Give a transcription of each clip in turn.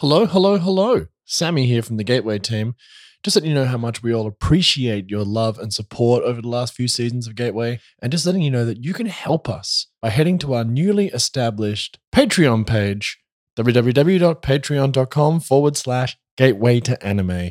Hello, hello, hello. Sammy here from the Gateway team. Just letting you know how much we all appreciate your love and support over the last few seasons of Gateway, and just letting you know that you can help us by heading to our newly established Patreon page, www.patreon.com forward slash gateway to anime.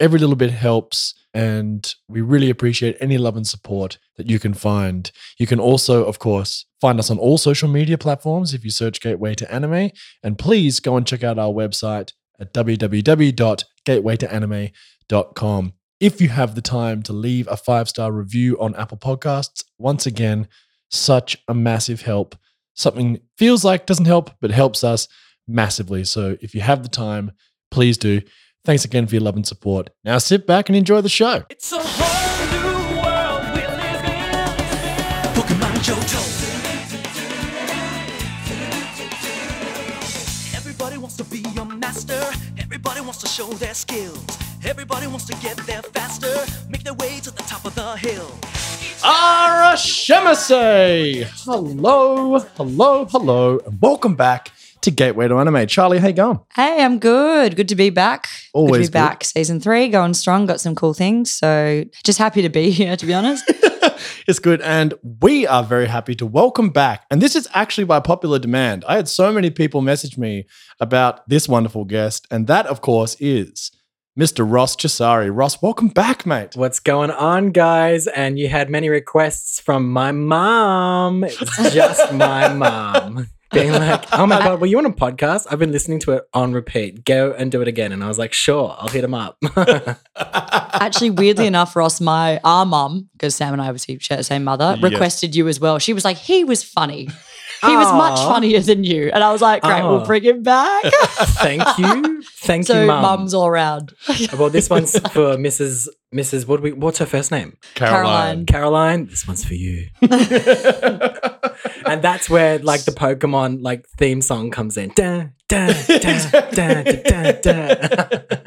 Every little bit helps, and we really appreciate any love and support that you can find. You can also, of course, find us on all social media platforms if you search Gateway to Anime. And please go and check out our website at www.gatewaytoanime.com. If you have the time to leave a five star review on Apple Podcasts, once again, such a massive help. Something feels like doesn't help, but helps us massively. So if you have the time, please do. Thanks again for your love and support. Now sit back and enjoy the show. It's a whole new world we live in. Pokemon Johto. Everybody wants to be a master. Everybody wants to show their skills. Everybody wants to get there faster. Make their way to the top of the hill. Arashimase! Hello, hello, hello, and welcome back to Gateway to Anime. Charlie, how you going? Hey, I'm good. Good to be back. good Always to be good. back. Season three, going strong. Got some cool things. So just happy to be here, to be honest. It's good, and we are very happy to welcome back. And this is actually by popular demand. I had so many people message me about this wonderful guest, and that, of course, is Mr. Ross Chisari. Ross, welcome back, mate. What's going on, guys? And you had many requests from my mom. It's just my mom being like, "Oh my god, were you on a podcast? I've been listening to it on repeat. Go and do it again." And I was like, "Sure, I'll hit him up." Actually, weirdly enough, Ross, my our mum, because Sam and I obviously share the same mother, Yes. requested you as well. She was like, he was funny. He was much funnier than you. And I was like, great, we'll oh. bring him back. Thank you, thank so you, mum. mums all around. Well, this one's for Mrs. Mrs. What do we? What's her first name? Caroline. Caroline. This one's for you. and that's where like the Pokemon like theme song comes in. Da, da, da, da, da, da, da.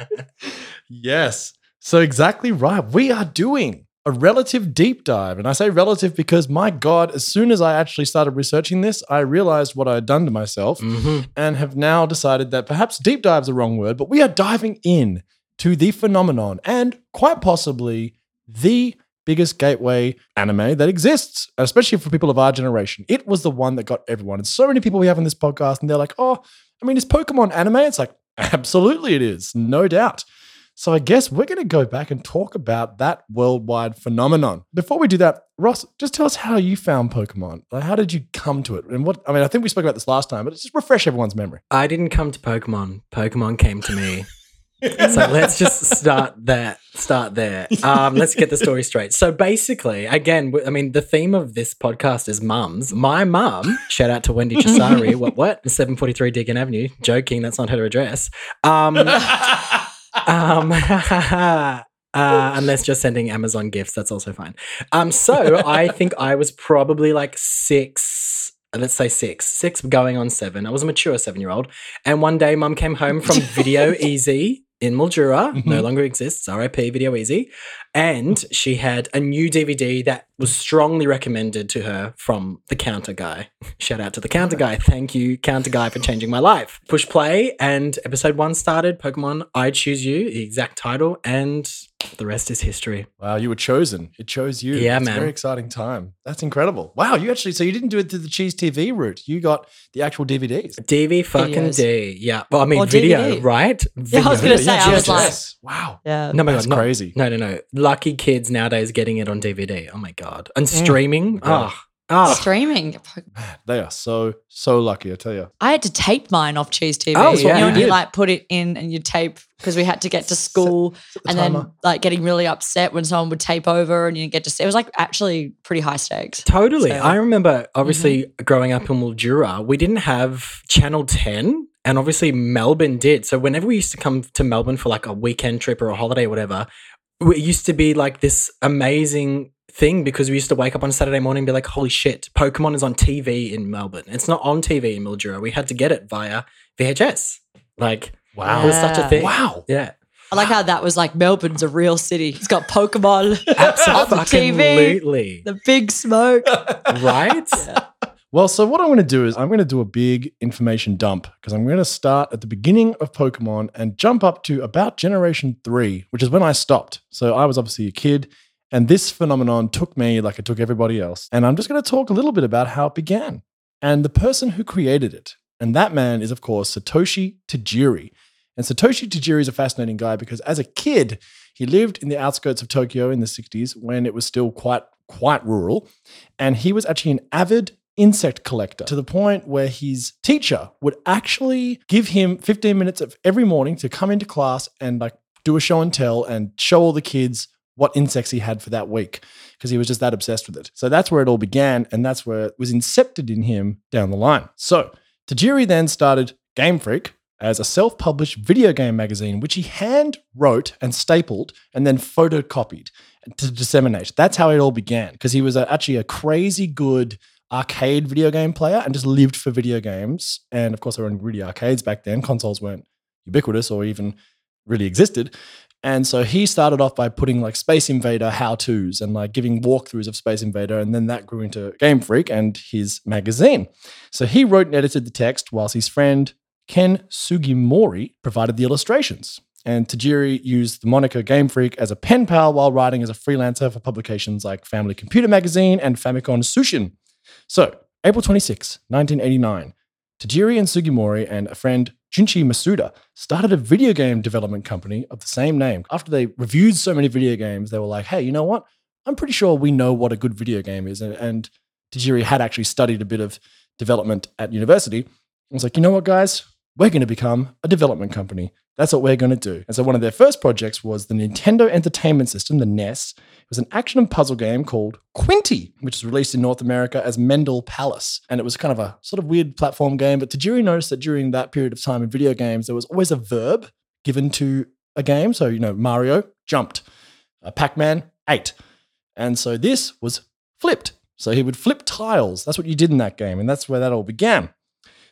Yes. So exactly right. We are doing a relative deep dive. And I say relative because my God, as soon as I actually started researching this, I realized what I had done to myself Mhm. and have now decided that perhaps deep dive is the wrong word, but we are diving in to the phenomenon and quite possibly the biggest gateway anime that exists, especially for people of our generation. It was the one that got everyone. And so many people we have on this podcast, and they're like, oh, I mean, is Pokemon anime? It's like, absolutely it is, no doubt. So I guess we're going to go back and talk about that worldwide phenomenon. Before we do that, Ross, just tell us how you found Pokemon. Like, how did you come to it? And what, I mean, I think we spoke about this last time, but just refresh everyone's memory. I didn't come to Pokemon. Pokemon came to me. so let's just start that Start there. Um, let's get the story straight. So basically, again, i mean, the theme of this podcast is mums. My mum, shout out to Wendy Chisari. what? What? Seven forty three Deacon Avenue. Joking. That's not her address. Um, um, uh, unless just sending Amazon gifts, that's also fine. Um, so I think I was probably like six. Let's say six, six going on seven. I was a mature seven year old. And one day, mum came home from Video Ezy in Mildura, no Mhm. longer exists, RIP Video Ezy. And she had a new DVD that was strongly recommended to her from the counter guy. Shout out to the counter guy. Thank you, counter guy, for changing my life. Push play, and episode one started Pokemon I Choose You, the exact title, and the rest is history. Wow, you were chosen. It chose you. Yeah, It's a man. very exciting time. That's incredible. Wow, you actually, so you didn't do it through the Cheese TV route. You got the actual DVDs. DV fucking Videos. D. Yeah. Well, I mean, Or video, DVD. right? Yeah, I was gonna say, I was like- wow. Yeah. no, my That's God, no. crazy. No, no, no. Lucky kids nowadays getting it on DVD. Oh my god. And mm. streaming. God. Oh, ah. Oh. Streaming. They are so, so lucky, I tell you. I had to tape mine off Cheese TV. Oh, You yeah. know, You you like put it in and you tape because we had to get to school Set the and timer. then like getting really upset when someone would tape over and you get to it was like actually pretty high stakes. Totally. So- I remember obviously mm-hmm. growing up in Mildura, we didn't have Channel 10 and obviously Melbourne did. So whenever we used to come to Melbourne for like a weekend trip or a holiday or whatever, it used to be like this amazing thing because we used to wake up on Saturday morning and be like, holy shit, Pokemon is on TV in Melbourne. It's not on TV in Mildura. We had to get it via VHS. Like, Wow. it was such a thing. Wow. Yeah. I like how that was like Melbourne's a real city. It's got Pokemon on the TV, Absolutely. the big smoke. right? Well, so what I'm going to do is I'm going to do a big information dump because I'm going to start at the beginning of Pokemon and jump up to about generation three, which is when I stopped. So I was obviously a kid, and this phenomenon took me like it took everybody else. And I'm just going to talk a little bit about how it began and the person who created it. And that man is, of course, Satoshi Tajiri. And Satoshi Tajiri is a fascinating guy because as a kid, he lived in the outskirts of Tokyo in the 60s when it was still quite quite rural, and he was actually an avid insect collector to the point where his teacher would actually give him 15 minutes of every morning to come into class and like do a show and tell and show all the kids what insects he had for that week because he was just that obsessed with it. So that's where it all began and that's where it was incepted in him down the line. So Tajiri then started Game Freak as a self-published video game magazine which he hand wrote and stapled and then photocopied to disseminate. That's how it all began because he was a, actually a crazy good arcade video game player and just lived for video games. And of course, there were only really arcades back then. Consoles weren't ubiquitous or even really existed. And so he started off by putting like Space Invader how to's and like giving walkthroughs of Space Invader. And then that grew into Game Freak and his magazine. So he wrote and edited the text whilst his friend Ken Sugimori provided the illustrations. And Tajiri used the moniker Game Freak as a pen pal while writing as a freelancer for publications like Family Computer Magazine and Famicom Tsushin. So, April 26, 1989, Tajiri and Sugimori and a friend, Junichi Masuda, started a video game development company of the same name. After they reviewed so many video games, they were like, hey, you know what? I'm pretty sure we know what a good video game is. And, and Tajiri had actually studied a bit of development at university. I was like, you know what, guys? We're going to become a development company. That's what we're going to do. And so one of their first projects was the Nintendo Entertainment System, the NES. It was an action and puzzle game called Quinty, which was released in North America as Mendel Palace. And it was kind of a sort of weird platform game. But Tajiri noticed that during that period of time in video games, there was always a verb given to a game. So, you know, Mario jumped, uh, Pac Man ate. And so this was flipped. So he would flip tiles. That's what you did in that game. And that's where that all began.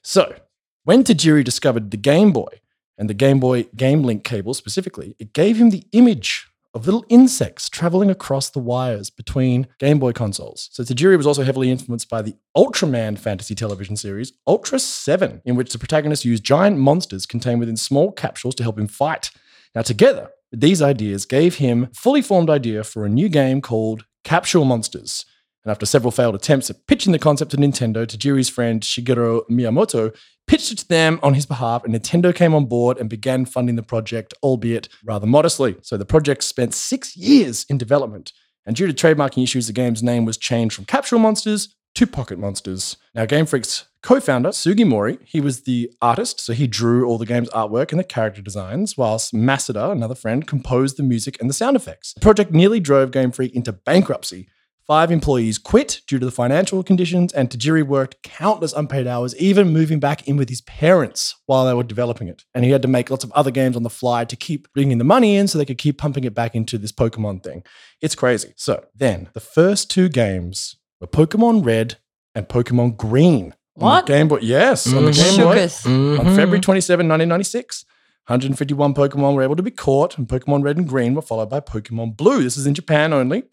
So when Tajiri discovered the Game Boy, and the Game Boy Game Link cable specifically, it gave him the image of little insects traveling across the wires between Game Boy consoles. So Tajiri was also heavily influenced by the Ultraman fantasy television series Ultra 7, in which the protagonist used giant monsters contained within small capsules to help him fight. Now, together, these ideas gave him a fully formed idea for a new game called Capsule Monsters. And after several failed attempts at pitching the concept to Nintendo, Tajiri's friend Shigeru Miyamoto pitched it to them on his behalf, and Nintendo came on board and began funding the project, albeit rather modestly. So the project spent six years in development. And due to trademarking issues, the game's name was changed from Capsule Monsters to Pocket Monsters. Now, Game Freak's co-founder, Sugimori, he was the artist, so he drew all the game's artwork and the character designs, whilst Masuda, another friend, composed the music and the sound effects. The project nearly drove Game Freak into bankruptcy, Five employees quit due to the financial conditions, and Tajiri worked countless unpaid hours, even moving back in with his parents while they were developing it. And he had to make lots of other games on the fly to keep bringing the money in so they could keep pumping it back into this Pokemon thing. It's crazy. So then, the first two games were Pokemon Red and Pokemon Green. On What? the Game Boy. Yes, on the. Game Boy. Shooketh. On. Mm-hmm. February 27, 1996, 151 Pokemon were able to be caught, and Pokemon Red and Green were followed by Pokemon Blue. This is in Japan only,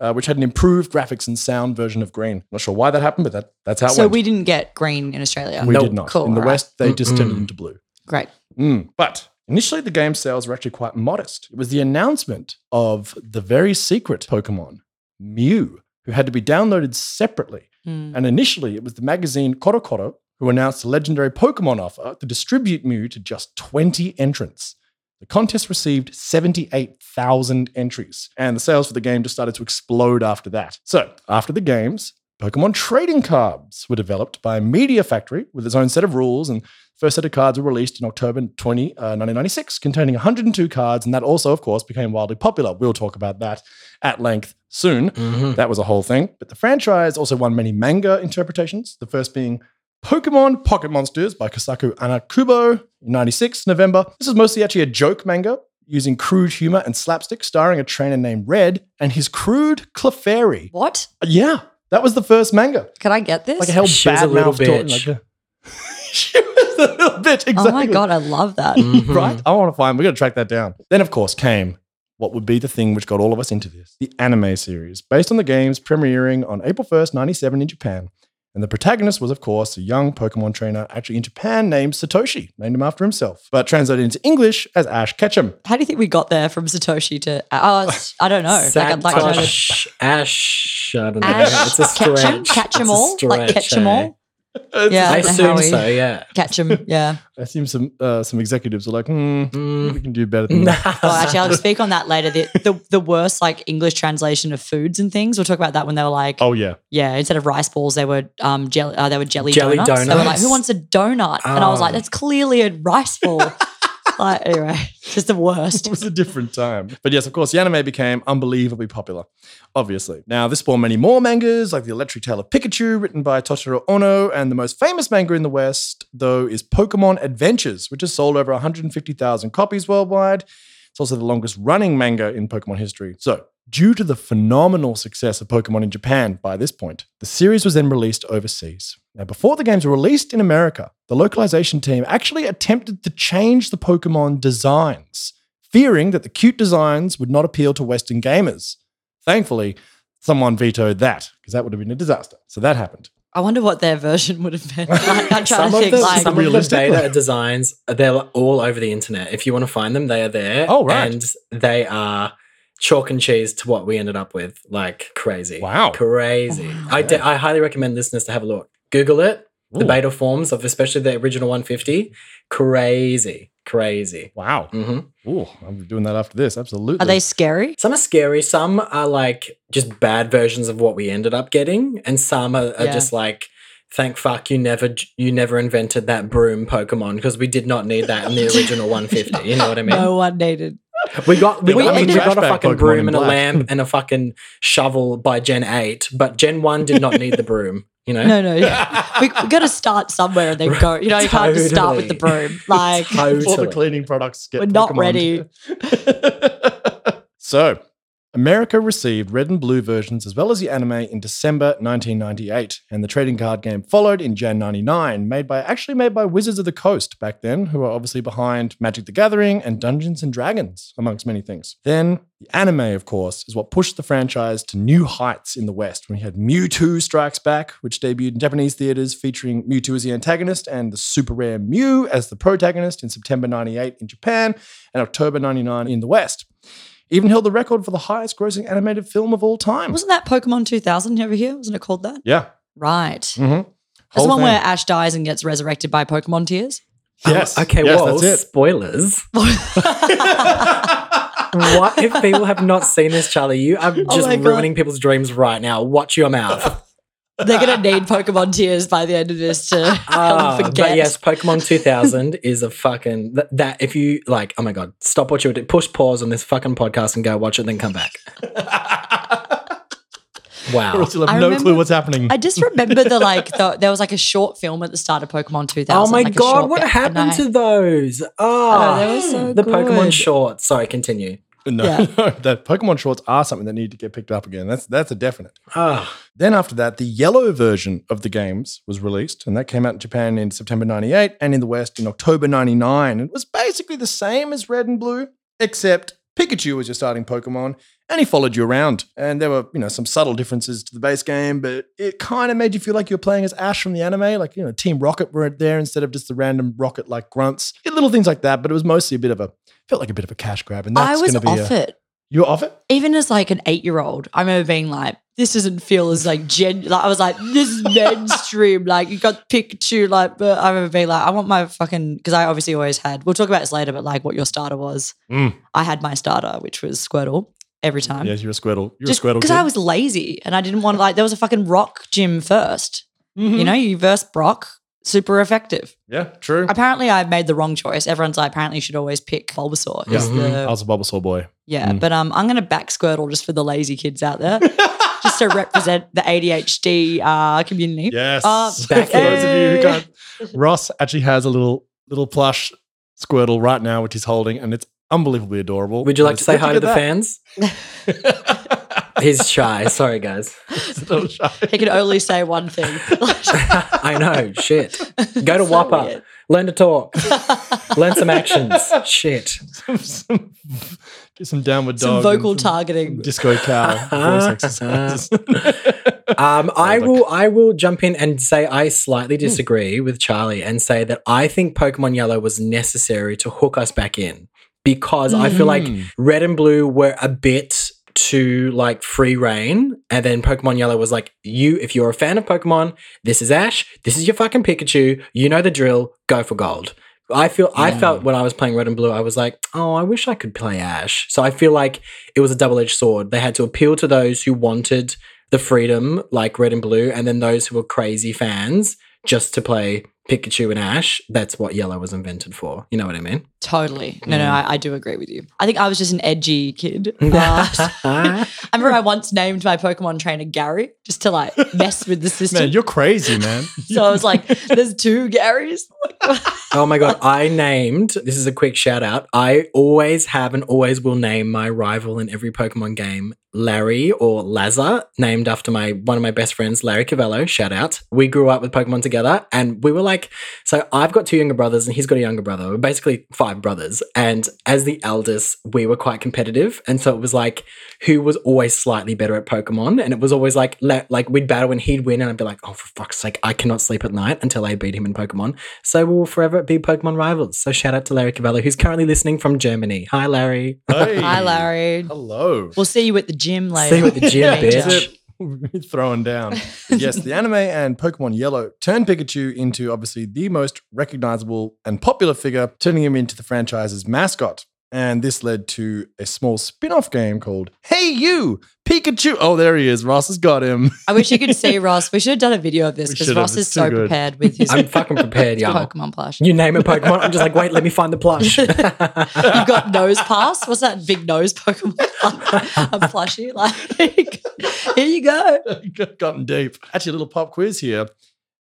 uh, which had an improved graphics and sound version of Green. Not sure why that happened, but that, that's how it So went. we didn't get green in Australia. We Nope. did not. Cool, in the all right. West, they just turned it into blue. Great. Mm, But initially, the game sales were actually quite modest. It was the announcement of the very secret Pokemon, Mew, who had to be downloaded separately. Mm. And initially, it was the magazine CoroCoro who announced a legendary Pokemon offer to distribute Mew to just 20 entrants. The contest received 78,000 entries, and the sales for the game just started to explode after that. So, after the games, Pokemon trading cards were developed by Media Factory with its own set of rules, and the first set of cards were released in October 20, uh, 1996, containing 102 cards, and that also, of course, became wildly popular. We'll talk about that at length soon. Mhm. That was a whole thing. But the franchise also won many manga interpretations, the first being Pokemon Pocket Monsters by Kosaku Anakubo 96, November. This is mostly actually a joke manga using crude humor and slapstick, starring a trainer named Red and his crude Clefairy. What? Yeah, that was the first manga. Could I get this? Like a hell She was bad a little mouth bitch. Like a, she was a little bitch, exactly. Oh my god, I love that. Mhm. right? I want to find. We're going to track that down. Then, of course, came what would be the thing which got all of us into this: the anime series, based on the games premiering on April first, ninety-seven in Japan. And the protagonist was, of course, a young Pokemon trainer actually in Japan named Satoshi, named him after himself, but translated into English as Ash Ketchum. How do you think we got there from Satoshi to? Oh, I don't know. Like, I'd like to know the- Ash, I don't know. Ash, it's a stretch. catch 'em It's a all, like stretch, catch 'em eh? all. Yeah, I assume how we- so, yeah. Catch 'em, yeah. I assume some uh, some executives are like, hmm, Mm. we can do better than that. Oh, actually, I'll speak on that later. The, the the worst like English translation of foods and things. We'll talk about that when they were like, Oh yeah, yeah, instead of rice balls, they were um jelly. Uh, they were jelly, Jelly donuts. They were like, who wants a donut? And I was like, Oh. that's clearly a rice ball. like anyway, just the worst. it was a different time. But yes, of course, the anime became unbelievably popular, obviously. Now, this spawned many more mangas, like The Electric Tale of Pikachu, written by Toshiro Ono, and the most famous manga in the West, though, is Pokemon Adventures, which has sold over 150,000 copies worldwide. It's also the longest running manga in Pokemon history. So, due to the phenomenal success of Pokemon in Japan by this point, the series was then released overseas. Now, before the games were released in America, the localization team actually attempted to change the Pokemon designs, fearing that the cute designs would not appeal to Western gamers. Thankfully, someone vetoed that because that would have been a disaster. So that happened. I wonder what their version would have been. Like, I'm trying some to of think. the, like, some of the realistic, data designs, they're all over the internet. If you want to find them, they are there. Oh, right. And they are chalk and cheese to what we ended up with. Like crazy. Wow. Crazy. Oh I, de- I highly recommend listeners to have a look. Google it. The Ooh. beta forms of especially the original 150. Crazy. Crazy. Wow. Mm-hmm. Ooh, I'm doing that after this. Absolutely. are they scary? Some are scary. Some are like just bad versions of what we ended up getting, and some are, are Yeah. just like, thank fuck you never you never invented that broom Pokemon because we did not need that in the original 150. You know what I mean? No one needed. We got we, We got, we got a fucking Pokemon broom and a lamp and a fucking shovel by Gen 8, but Gen 1 did not need the broom, you know? No, no. Yeah. we we got to start somewhere and then go. You know, you can't just start with the broom. Like, all the cleaning products get We're not ready. so, America received red and blue versions as well as the anime in December 1998, and the trading card game followed in Jan 99, made by actually made by Wizards of the Coast back then, who are obviously behind Magic the Gathering and Dungeons and Dragons, amongst many things. Then the anime, of course, is what pushed the franchise to new heights in the West when we had Mewtwo Strikes Back, which debuted in Japanese theaters featuring Mewtwo as the antagonist and the super rare Mew as the protagonist in September 98 in Japan and October 99 in the West. Even held the record for the highest grossing animated film of all time. wasn't that Pokemon 2000 over here? Wasn't it called that? Yeah. Right. Mm-hmm. That's the one where Ash dies and gets resurrected by Pokemon tears. Yes. Um, okay, yes, well, that's it. spoilers. what if people have not seen this, Charlie? You are just Oh my God. ruining people's dreams right now. Watch your mouth. They're gonna need Pokemon tears by the end of this to help Ah, them forget. but yes, Pokemon 2000 is a fucking that, that. If you like, oh my god, stop what you're doing, push pause on this fucking podcast and go watch it, then come back. Or Wow. else you'll have I no remember- clue what's happening. I just remember the like the, there was like a short film at the start of Pokemon 2000. Oh my like a god, short what bit, and happened I- to those? Oh, they were so the Pokemon good. shorts. Sorry, continue. No, Yeah. that Pokemon shorts are something that need to get picked up again. That's that's a definite. Ah, Then after that, the yellow version of the games was released, and that came out in Japan in September 98 and in the West in October 99. It was basically the same as red and blue, except Pikachu was your starting Pokemon, and he followed you around. And there were, you know, some subtle differences to the base game, but it kind of made you feel like you were playing as Ash from the anime, like, you know, Team Rocket were there instead of just the random rocket like grunts. Little things like that, but it was mostly a bit of a felt like a bit of a cash grab. And I that's was going to be off a, it. You were off it? Even as like an eight year old, I remember being like, this doesn't feel as like gen. Like, I was like, this is mainstream. like you got Pikachu. Like, but I remember being like, I want my fucking because I obviously always had. We'll talk about this later, but like what your starter was. Mm. I had my starter, which was Squirtle every time. Yes, you're a Squirtle. You're Just a Squirtle. because. I was lazy and I didn't want to like. There was a fucking rock gym 1st Mhm. You know, you verse Brock, super effective. Yeah, true. Apparently, I've made the wrong choice. Everyone's like, apparently, you should always pick Bulbasaur. Yeah. as Mhm. the- I was a Bulbasaur boy. yeah, Mm. but um, I'm gonna back Squirtle just for the lazy kids out there, just to represent the ADHD uh, community. Yes. Uh, For those of you who hey. can't, Ross actually has a little little plush Squirtle right now, which he's holding, and it's unbelievably adorable. would you like to say hi to the that? fans? He's shy. Sorry, guys. It's shy. He can only say one thing. I know. Shit. Go to So WAAPA. weird. Learn to talk. Learn some actions. Shit. some, get some downward dog. Some vocal some targeting. Disco cow voice exercises. Um, I like- will. I will jump in and say I slightly disagree with Charlie and say that I think Pokemon Yellow was necessary to hook us back in because I feel like Mm. Red and Blue were a bit too like free reign, and then Pokemon Yellow was like, you, if you're a fan of Pokemon, this is Ash, this is your fucking Pikachu, you know the drill, go for gold. I feel I felt when I was playing Red and Blue, I was like, oh, I wish I could play Ash. So I feel like it was a double edged sword. They had to appeal to those who wanted the freedom, like Red and Blue, and then those who were crazy fans just to play Pikachu and Ash. That's what Yellow was invented for. You know what I mean? Totally. No, no, Mm. I, I do agree with you. I think I was just an edgy kid. But I remember I once named my Pokemon trainer Gary just to like mess with the system. Man, you're crazy, man. so I was like, there's two Garys. oh my god! I named. This is a quick shout out. I always have and always will name my rival in every Pokemon game. Larry or Lazar, named after my one of my best friends, Larry Cavello. Shout out. We grew up with Pokemon together, and we were like, so I've got two younger brothers, and he's got a younger brother. We're basically five brothers, and as the eldest, we were quite competitive, and so it was like who was always slightly better at Pokemon, and it was always like le- like we'd battle and he'd win, and I'd be like, oh for fuck's sake, I cannot sleep at night until I beat him in Pokemon. So we will forever be Pokemon rivals. So shout out to Larry Cavello, who's currently listening from Germany. Hi, Larry. Hey. Hi, Larry. Hello. We'll see you at the gym later. See you at the gym, bitch. Throwing down. yes, the anime and Pokemon Yellow turned Pikachu into obviously the most recognizable and popular figure, turning him into the franchise's mascot. And this led to a small spin off game called Hey You, Pikachu. Oh, there he is. Ross has got him. I wish you could see Ross. We should have done a video of this because. Ross It's is so good. prepared with his I'm fucking prepared, y'all. Pokemon plush. You name a Pokemon, I'm just like, wait, let me find the plush. You've got Nosepass. What's that big nose Pokemon? a plushie. Like, here you go. Gotten deep. Actually, a little pop quiz here.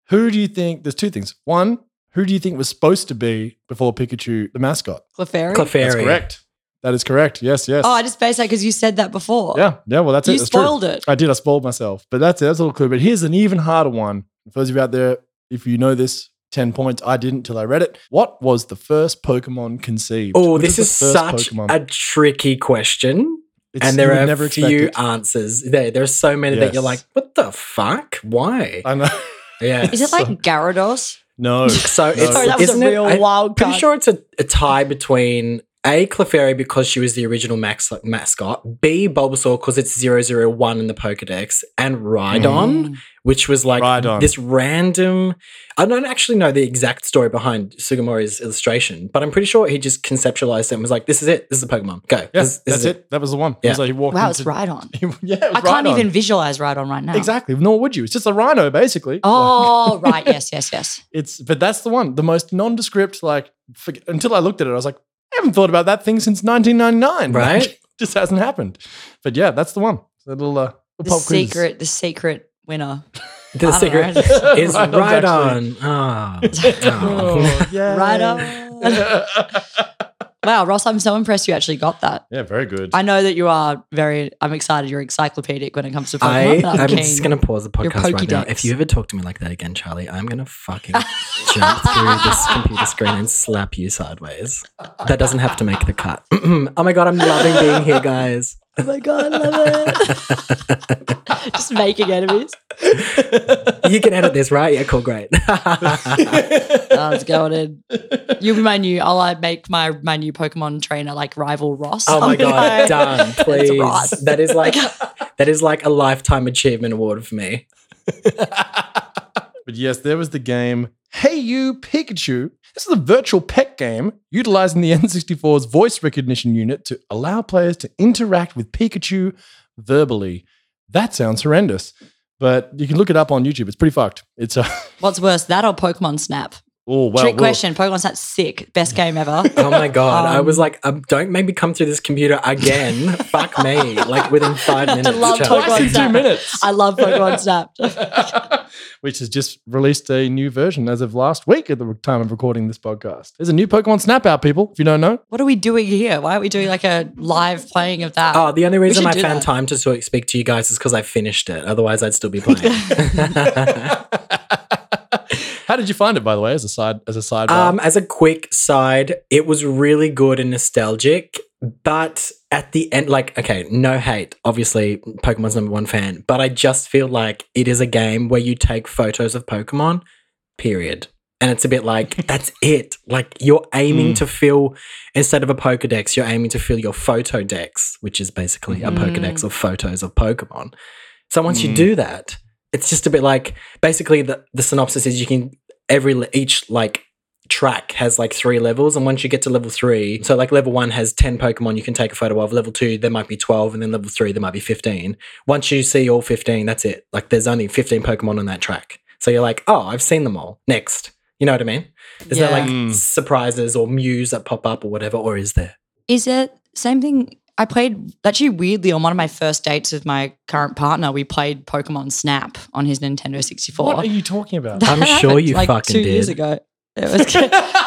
Who do you think? There's two things. One, who do you think was supposed to be before Pikachu the mascot? Clefairy. Clefairy. That's correct. That is correct. Yes, yes. Oh, I just based that because you said that before. yeah, yeah. Well, that's You it. That's true. spoiled it. I did. I spoiled myself. But that's it. That's a little clue. But here's an even harder one. For those of you out there, if you know this, 10 points. I didn't till I read it. What was the first Pokemon conceived? Oh, this the is such Pokemon? a tricky question. It's- and there would are never a few it. answers. There, there are so many that you're like, what the fuck? Why? I know. Yeah. Is it like Gyarados? No. So it's, Sorry, that was a isn't it- real I- wild Pretty card. sure it's a, a tie between A, Clefairy because she was the original max, mascot, B, Bulbasaur because it's 001 in the Pokedex, and Rhydon, mm-hmm. which was like Rhydon. this random. I don't actually know the exact story behind Sugimori's illustration, but I'm pretty sure he just conceptualized it and was like, this is it. This is a Pokemon. Go. Yes, This- this that's is it. That was the one. It Yeah. was like he walked Wow, it's into- Rhydon. yeah, it was I can't Rhydon. even visualize Rhydon right now. Exactly. Nor would you. It's just a rhino, basically. Oh, right. Yes, yes, yes. It's but that's the one, the most nondescript. Like forget, until I looked at it, I was like, I haven't thought about that thing since 1999. Right? Like, just hasn't happened. But yeah, that's the one. It's a little, uh, little The pop quiz. secret, the secret winner. The I don't secret know. is Rhydon's Rhydon. Oh. Oh, yeah. Rhydon. Wow, Ross, I'm so impressed you actually got that. yeah, very good. I know that you are very. I'm excited. You're encyclopedic when it comes to Pokemon. I, I'm, I'm just going to pause the podcast right now. If you ever talk to me like that again, Charlie, I'm going to fucking jump through this computer screen and slap you sideways. That doesn't have to make the cut. oh my God, I'm loving being here, guys. Oh my god, I love it. just making enemies. You can edit this, right? Yeah, cool, great. Oh, it's going in. You'll be my new. I'll like make my my new Pokemon trainer like rival Ross. Oh my God, done, please. Ross. That is like, that is like a lifetime achievement award for me. But yes, there was the game Hey You Pikachu. This is a virtual pet game utilizing the N64's voice recognition unit to allow players to interact with Pikachu verbally. That sounds horrendous, but you can look it up on YouTube. It's pretty fucked. It's a What's worse, that or Pokemon Snap? Oh well. Trick we'll- question. Pokemon Snap's sick. Best game ever. Oh my god! I Um, was like, um, "Don't make me come through this computer again." Fuck me! Like within five minutes. love Pokemon Twice in two minutes. I love Pokemon Snap. Which has just released a new version as of last week at the time of recording this podcast. There's a new Pokemon Snap out, people. If you don't know, what are we doing here? Why are we doing like a live playing of that? Oh, the only reason I found that. time to speak to you guys is because I finished it. Otherwise, I'd still be playing. How did you find it? By the way, as a side as a sidebar. Um, as a quick side, it was really good and nostalgic, but at the end, like, okay, no hate. Obviously, Pokemon's number one fan, but I just feel like it is a game where you take photos of Pokemon, period. And it's a bit like, that's it. Like, you're aiming Mm. to fill, instead of a Pokedex, you're aiming to fill your photo dex, which is basically a Pokedex of photos of Pokemon. So once you Mm. do that, it's just a bit like, basically, the, the synopsis is you can, every, each, like, track has like three levels and once you get to level three so like level one has 10 pokemon you can take a photo of level two there might be 12 and then level three there might be 15 once you see all 15 that's it. Like there's only 15 pokemon on that track. So you're like oh i've seen them all. Next. You know what i mean? Is there like Mm. surprises or mews that pop up or whatever or is there? Is it same thing? I played actually weirdly on one of my first dates with my current partner. We played Pokemon Snap on his Nintendo 64. what are you talking about? I'm sure you like fucking two years ago. It was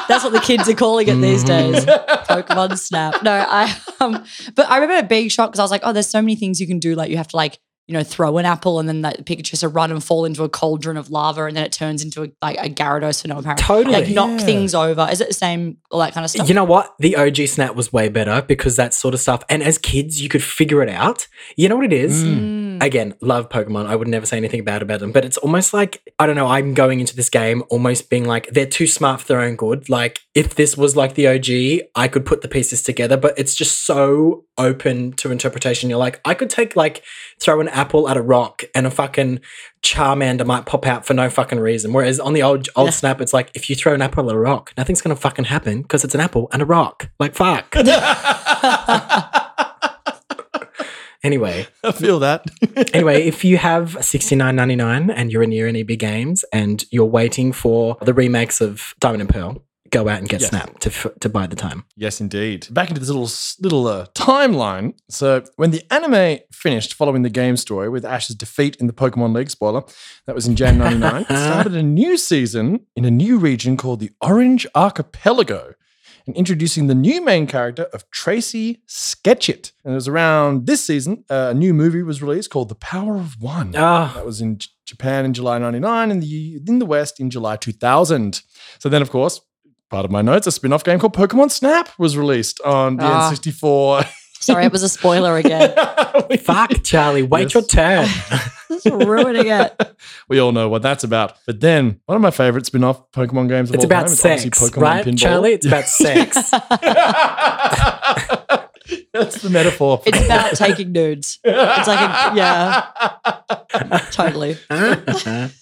that's what the kids are calling it these Mhm. days. Pokemon Snap. No, I um, but I remember being shocked because I was like, oh, there's so many things you can do. Like you have to like you know throw an apple and then that Pikachu has to run and fall into a cauldron of lava and then it turns into a, like a Gyarados for no apparent. Totally. Like knock Yeah. things over. Is it the same? All that kind of stuff. You know what? The OG Snap was way better because that sort of stuff. And as kids, you could figure it out. You know what it is? Mm. Mm. Again, love Pokemon. I would never say anything bad about them, but it's almost like I don't know. I'm going into this game almost being like they're too smart for their own good. Like if this was like the OG, I could put the pieces together, but it's just so open to interpretation. You're like, I could take like throw an apple at a rock and a fucking Charmander might pop out for no fucking reason. Whereas on the old old Yeah. Snap, it's like if you throw an apple at a rock, nothing's gonna fucking happen because it's an apple and a rock. Like fuck. anyway, I feel that. anyway, if you have sixty nine ninety nine and you're near any big games and you're waiting for the remakes of Diamond and Pearl, go out and get Yes. Snap to f- to buy the time. Yes, indeed. Back into this little little uh, timeline. So, when the anime finished following the game story with Ash's defeat in the Pokemon League, spoiler, that was in Jan 99, it started a new season in a new region called the Orange Archipelago and introducing the new main character of Tracey Sketchit. And it was around this season, uh, a new movie was released called The Power of One. Ah, That was in J- Japan in July 99 and the in the West in July 2000. So then, of course, part of my notes, a spin-off game called Pokemon Snap was released on the Ah. N64. Sorry, it was a spoiler again. fuck, Charlie. Wait Yes. your turn. Just ruining it. we all know what that's about. But then, one of my favorite spin-off Pokemon games of It's all about time is obviously sex, Pokemon right, Pinball. Charlie? It's about sex. that's the metaphor. for It's about taking nudes. It's like a, yeah, totally.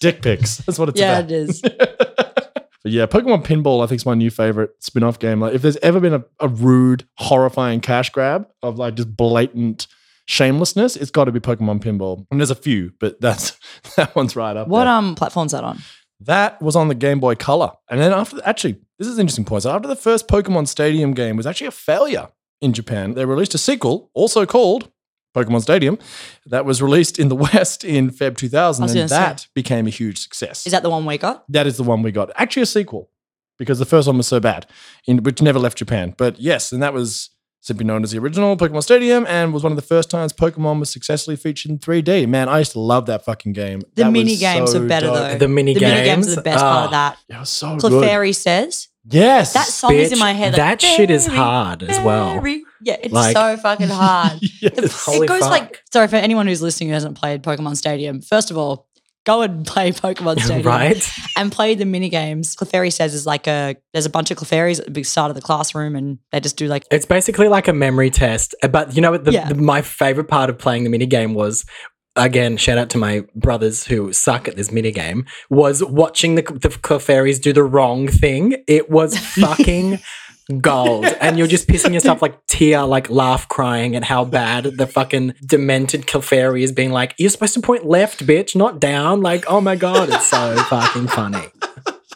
dick pics. That's what it's Yeah, about. it is. But yeah, Pokemon Pinball, I think, is my new favorite spin off game. Like, if there's ever been a, a rude, horrifying cash grab of like just blatant shamelessness, it's got to be Pokemon Pinball. And there's a few, but that's that one's right up What there. um platform's that on? that was on the Game Boy Color. And then after, actually, this is an interesting point. So after the first Pokemon Stadium game was actually a failure in Japan, they released a sequel, also called Pokemon Stadium, that was released in the West in Feb 2000. And gonna say. that became a huge success. Is that the one we got? That is the one we got. Actually, a sequel because the first one was so bad, in, which never left Japan. But yes, and that was simply known as the original Pokemon Stadium and was one of the first times Pokemon was successfully featured in 3D. Man, I used to love that fucking game. The That was mini games so were better dope. though. the mini The games. mini games are the best part of Ah, that. It was so good. Clefairy says Yes. that song is in my head. like, that shit is hard as well. Yeah, it's Like- so fucking hard. yes. Holy it goes fuck. like sorry for anyone who's listening who hasn't played Pokemon Stadium. First of all, go and play Pokemon Stadium, right? And play the mini games. Clefairy says is like a there's a bunch of Clefairies at the start of the classroom, and they just do like It's basically like a memory test. Uh, But you know what? The, Yeah. the- my favorite part of playing the mini game was. Again, shout out to my brothers who suck at this mini game. Was watching the the Clefairies do the wrong thing. It was fucking gold, and you're just pissing yourself like tear, like laugh, crying at how bad the fucking demented Clefairy is being like. You're supposed to point left, bitch, not down. Like, oh my god, it's so fucking funny.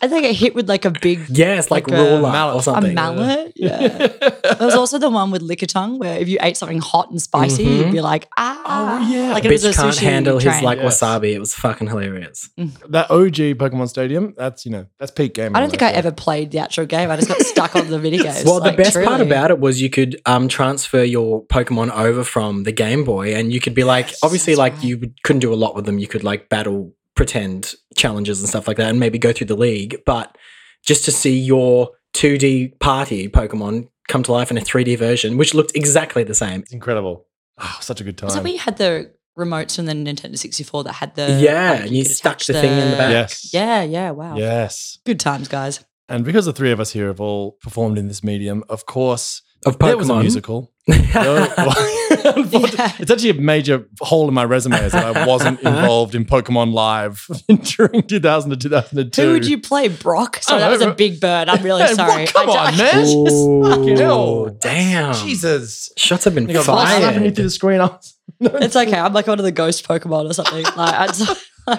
I think it hit with like a big Yes, like, Like a mallet. or something. a mallet. Yeah. there was also the one with Lickitung where if you ate something hot and spicy, Mhm. you'd be like, ah. Oh, yeah. Like it was a Bitch can't sushi handle his like Yes. wasabi. It was fucking hilarious. that OG Pokemon Stadium, that's you know, that's peak game. I don't think I ever played the actual game. I just got stuck on the video games. Well, like, the best part about it was you could um, transfer your Pokemon over from the Game Boy, and you could be like, Yes, obviously, like right. you couldn't do a lot with them. You could like battle, pretend challenges and stuff like that, and maybe go through the league. But just to see your 2D party Pokemon come to life in a 3D version, which looked exactly the same. It's incredible. Oh, such a good time. Was it where you had the remotes from the Nintendo 64 that had the. yeah, like, and you could stuck attach the thing in the back. yes. Yeah, yeah, wow. Yes. Good times, guys. And because the three of us here have all performed in this medium, of course, Of there was a Pokemon. musical. No, unfortunately, Yeah. It's actually a major hole in my resume is that I wasn't involved in Pokemon Live during 2000 to 2002. Who would you play? Brock? Sorry, Oh, that was a big bird. I'm really Hey, sorry. what? Come I on, ju- man. Ooh, Fucking damn. Jesus. Shots have been You got slapping through fired. the screen. I was- No, It's okay. I'm like one of the ghost Pokemon or something. Like, I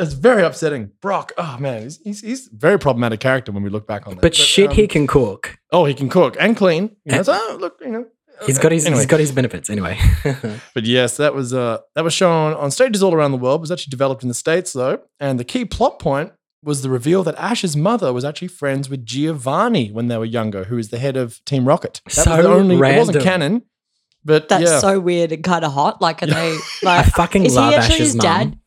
It's very upsetting. Brock, oh man, he's, he's, he's a very problematic character when we look back on that. But shit, um, he can cook. Oh, he can cook and clean. You know, so, oh, look, you know. He's got his Anyway. he's got his benefits anyway. But yes, that was uh that was shown on stages all around the world. It was actually developed in the states though, and the key plot point was the reveal that Ash's mother was actually friends with Giovanni when they were younger, who is the head of Team Rocket. That So was the only. It wasn't canon, but that's yeah, so weird and kind of hot. Like, are they I like? fucking is he love actually Ash's his dad? mum.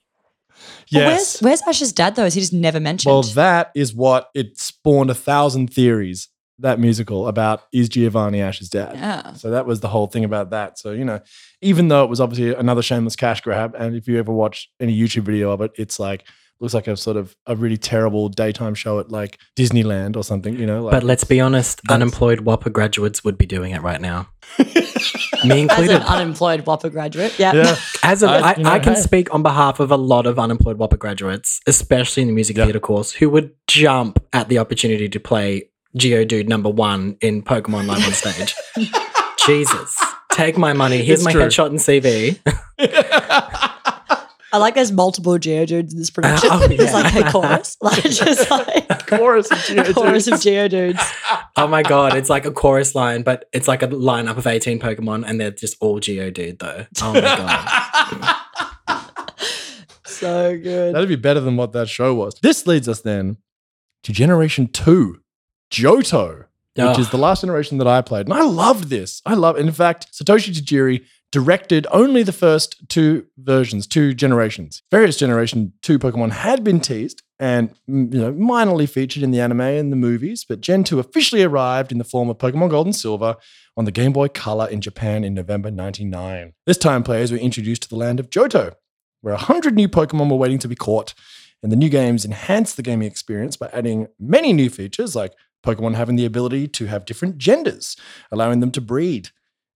Well, yes. where's, where's Ash's dad though? Is he just never mentioned? Well, that is what it spawned a thousand theories. That musical about is Giovanni Ash's dad. yeah. So that was the whole thing about that. So, you know, even though it was obviously another shameless cash grab, and if you ever watch any YouTube video of it, it's like looks like a sort of a really terrible daytime show at like Disneyland or something, you know? Like, But let's be honest, That's- unemployed WAAPA graduates would be doing it right now. Me As included. an unemployed WAAPA graduate, yeah. yeah. As a, I- I, you know, I can hey. speak on behalf of a lot of unemployed WAAPA graduates, especially in the music Yeah. theatre course, who would jump at the opportunity to play Geodude number one in Pokemon Live on stage. Jesus. Take my money. Here's It's my true. headshot and CV. I like there's multiple Geodudes in this production. oh, It's like a chorus, like just like Chorus of a Geodudes. chorus of Geodudes. Oh my god, it's like a chorus line, but it's like a lineup of 18 Pokemon and they're just all Geodude though. Oh my god. So good. That'd be better than what that show was. This leads us then to Generation 2, Johto, which Oh. is the last generation that I played. And I loved this. I love In fact, Satoshi Tajiri directed only the first two versions, two generations. Various Generation 2 Pokemon had been teased and mm, you know minorly featured in the anime and the movies, but Gen 2 officially arrived in the form of Pokemon Gold and Silver on the Game Boy Color in Japan in November 99. This time players were introduced to the land of Johto, where 100 new Pokemon were waiting to be caught. And the new games enhanced the gaming experience by adding many new features like Pokemon having the ability to have different genders, allowing them to breed.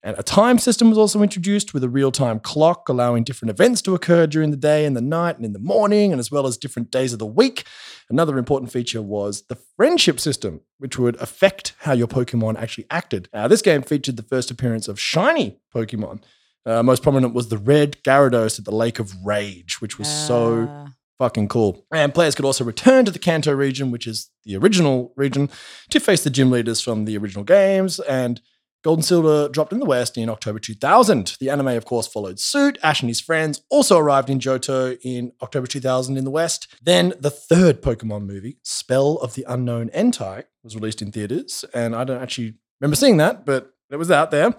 And a time system was also introduced with a real time clock, allowing different events to occur during the day and the night and in the morning, and as well as different days of the week. Another important feature was the friendship system, which would affect how your Pokemon actually acted. Now, this game featured the first appearance of shiny Pokemon. Uh, most prominent was the red Gyarados at the Lake of Rage, which was so Uh, fucking cool. And players could also return to the Kanto region, which is the original region, to face the gym leaders from the original games. And Gold and Silver dropped in the West in October 2000. The anime, of course, followed suit. Ash and his friends also arrived in Johto in October 2000 in the West. Then the third Pokemon movie, Spell of the Unknown Entei, was released in theaters. And I don't actually remember seeing that, but it was out there.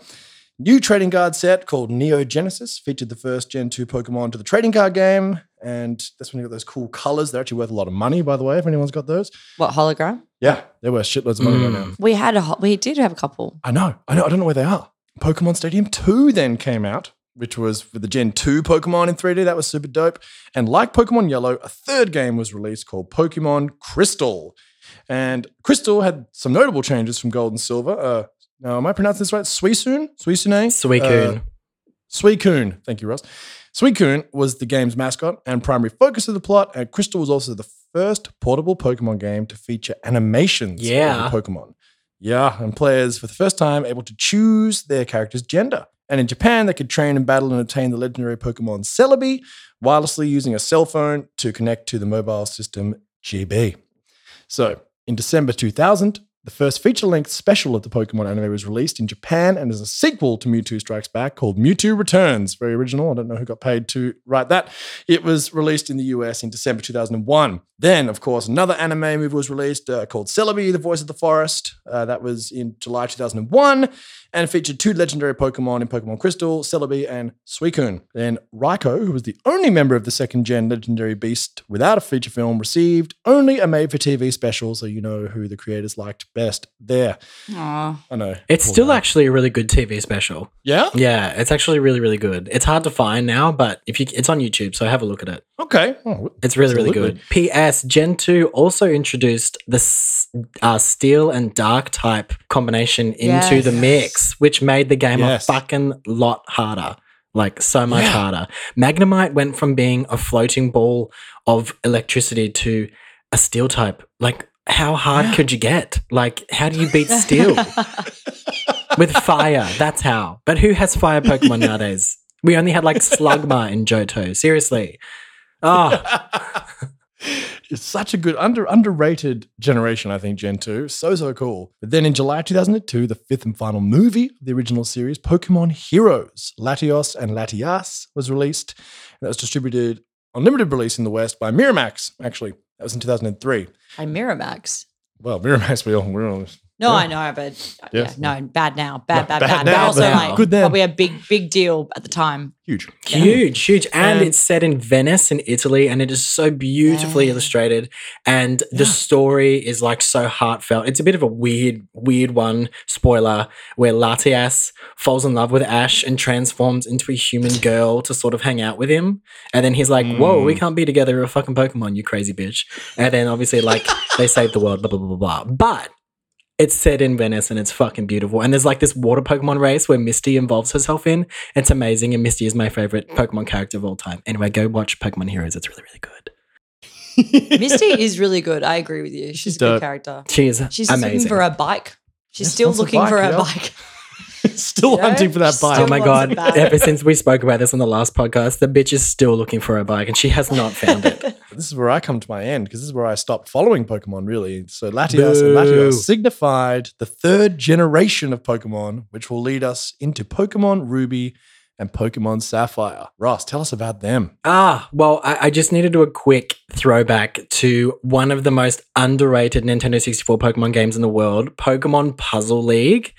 New trading card set called Neo Genesis featured the first Gen 2 Pokemon to the trading card game. And that's when you got those cool colors. They're actually worth a lot of money, by the way, if anyone's got those. what hologram? Yeah, they're worth shitloads of money right Mm. now. We had a ho- we did have a couple. I know, I know, I don't know where they are. Pokemon Stadium 2 then came out, which was with the Gen 2 Pokemon in 3D. That was super dope. And like Pokemon Yellow, a third game was released called Pokemon Crystal. And Crystal had some notable changes from Gold and Silver. Uh, now, am I pronouncing this right? Suicune? Suicune? Suicune. Uh, Suicune. Thank you, Ross. Suicune was the game's mascot and primary focus of the plot, and Crystal was also the first portable Pokemon game to feature animations Yeah. of the Pokemon. Yeah, and players for the first time able to choose their character's gender. And in Japan, they could train and battle and obtain the legendary Pokemon Celebi wirelessly using a cell phone to connect to the mobile system GB. So, in December 2000, the first feature length special of the Pokemon anime was released in Japan and is a sequel to Mewtwo Strikes Back called Mewtwo Returns. Very original. I don't know who got paid to write that. It was released in the US in December 2001. Then, of course, another anime movie was released uh, called Celebi, The Voice of the Forest. Uh, that was in July 2001 and featured two legendary Pokemon in Pokemon Crystal, Celebi and Suicune. Then Raikou, who was the only member of the second gen legendary beast without a feature film, received only a made for TV special, so you know who the creators liked best there. Aw. I know. It's Poor still guy. actually a really good TV special. Yeah? Yeah, it's actually really, really good. It's hard to find now, but if you, it's on YouTube, so have a look at it. Okay. Oh, It's really, really good. P.S. Gen 2 also introduced the s- uh, steel and dark type combination into Yes. the mix, which made the game Yes. a fucking lot harder. Like, so much Yeah. harder. Magnemite went from being a floating ball of electricity to a steel type. Like, how hard could you get? Like, how do you beat steel? With fire. That's how. But who has fire Pokemon nowadays? We only had like Slugma in Johto. Seriously. Oh, it's such a good under underrated generation, I think, Gen 2. So, so cool. But then in July 2002, the fifth and final movie of the original series, Pokemon Heroes, Latios and Latias, was released. And that was distributed on limited release in the West by Miramax, actually. That was in 2003. By Miramax. Well, Miramax, we all, we're all No, Yeah. I know, but uh, Yes. yeah, no, bad now, bad, No, bad, bad bad. now, but also bad like now. Good then. probably a big, big deal at the time. huge. huge, huge. And, And- it's set in Venice in Italy and it is so beautifully Yeah. illustrated. And the story is like so heartfelt. It's a bit of a weird, weird one, spoiler, where Latias falls in love with Ash and transforms into a human girl to sort of hang out with him. And then he's like, Whoa, we Mm. can't be together. You're a fucking Pokemon, you crazy bitch. And then obviously, like, they save the world, blah, blah, blah, blah, blah. But it's set in Venice and it's fucking beautiful. And there's like this water Pokemon race where Misty involves herself in. It's amazing. And Misty is my favorite Pokemon character of all time. Anyway, go watch Pokemon Heroes. It's really, really good. Misty is really good. I agree with you. She's, She's a good character. She is She's amazing. looking for a bike. She's Yes, still wants a looking for bike, a yeah. bike. Still You know? hunting for that Still bike. Oh my god! Ever since we spoke about this on the last podcast, the bitch is still looking for a bike and she has not found it. this is where I come to my end because this is where I stopped following Pokemon really. So Latios and Boo. Latios signified the third generation of Pokemon, which will lead us into Pokemon Ruby and Pokemon Sapphire. Ross, tell us about them. Ah, well, I, I just need to do a quick throwback to one of the most underrated Nintendo 64 Pokemon games in the world, Pokemon Puzzle League.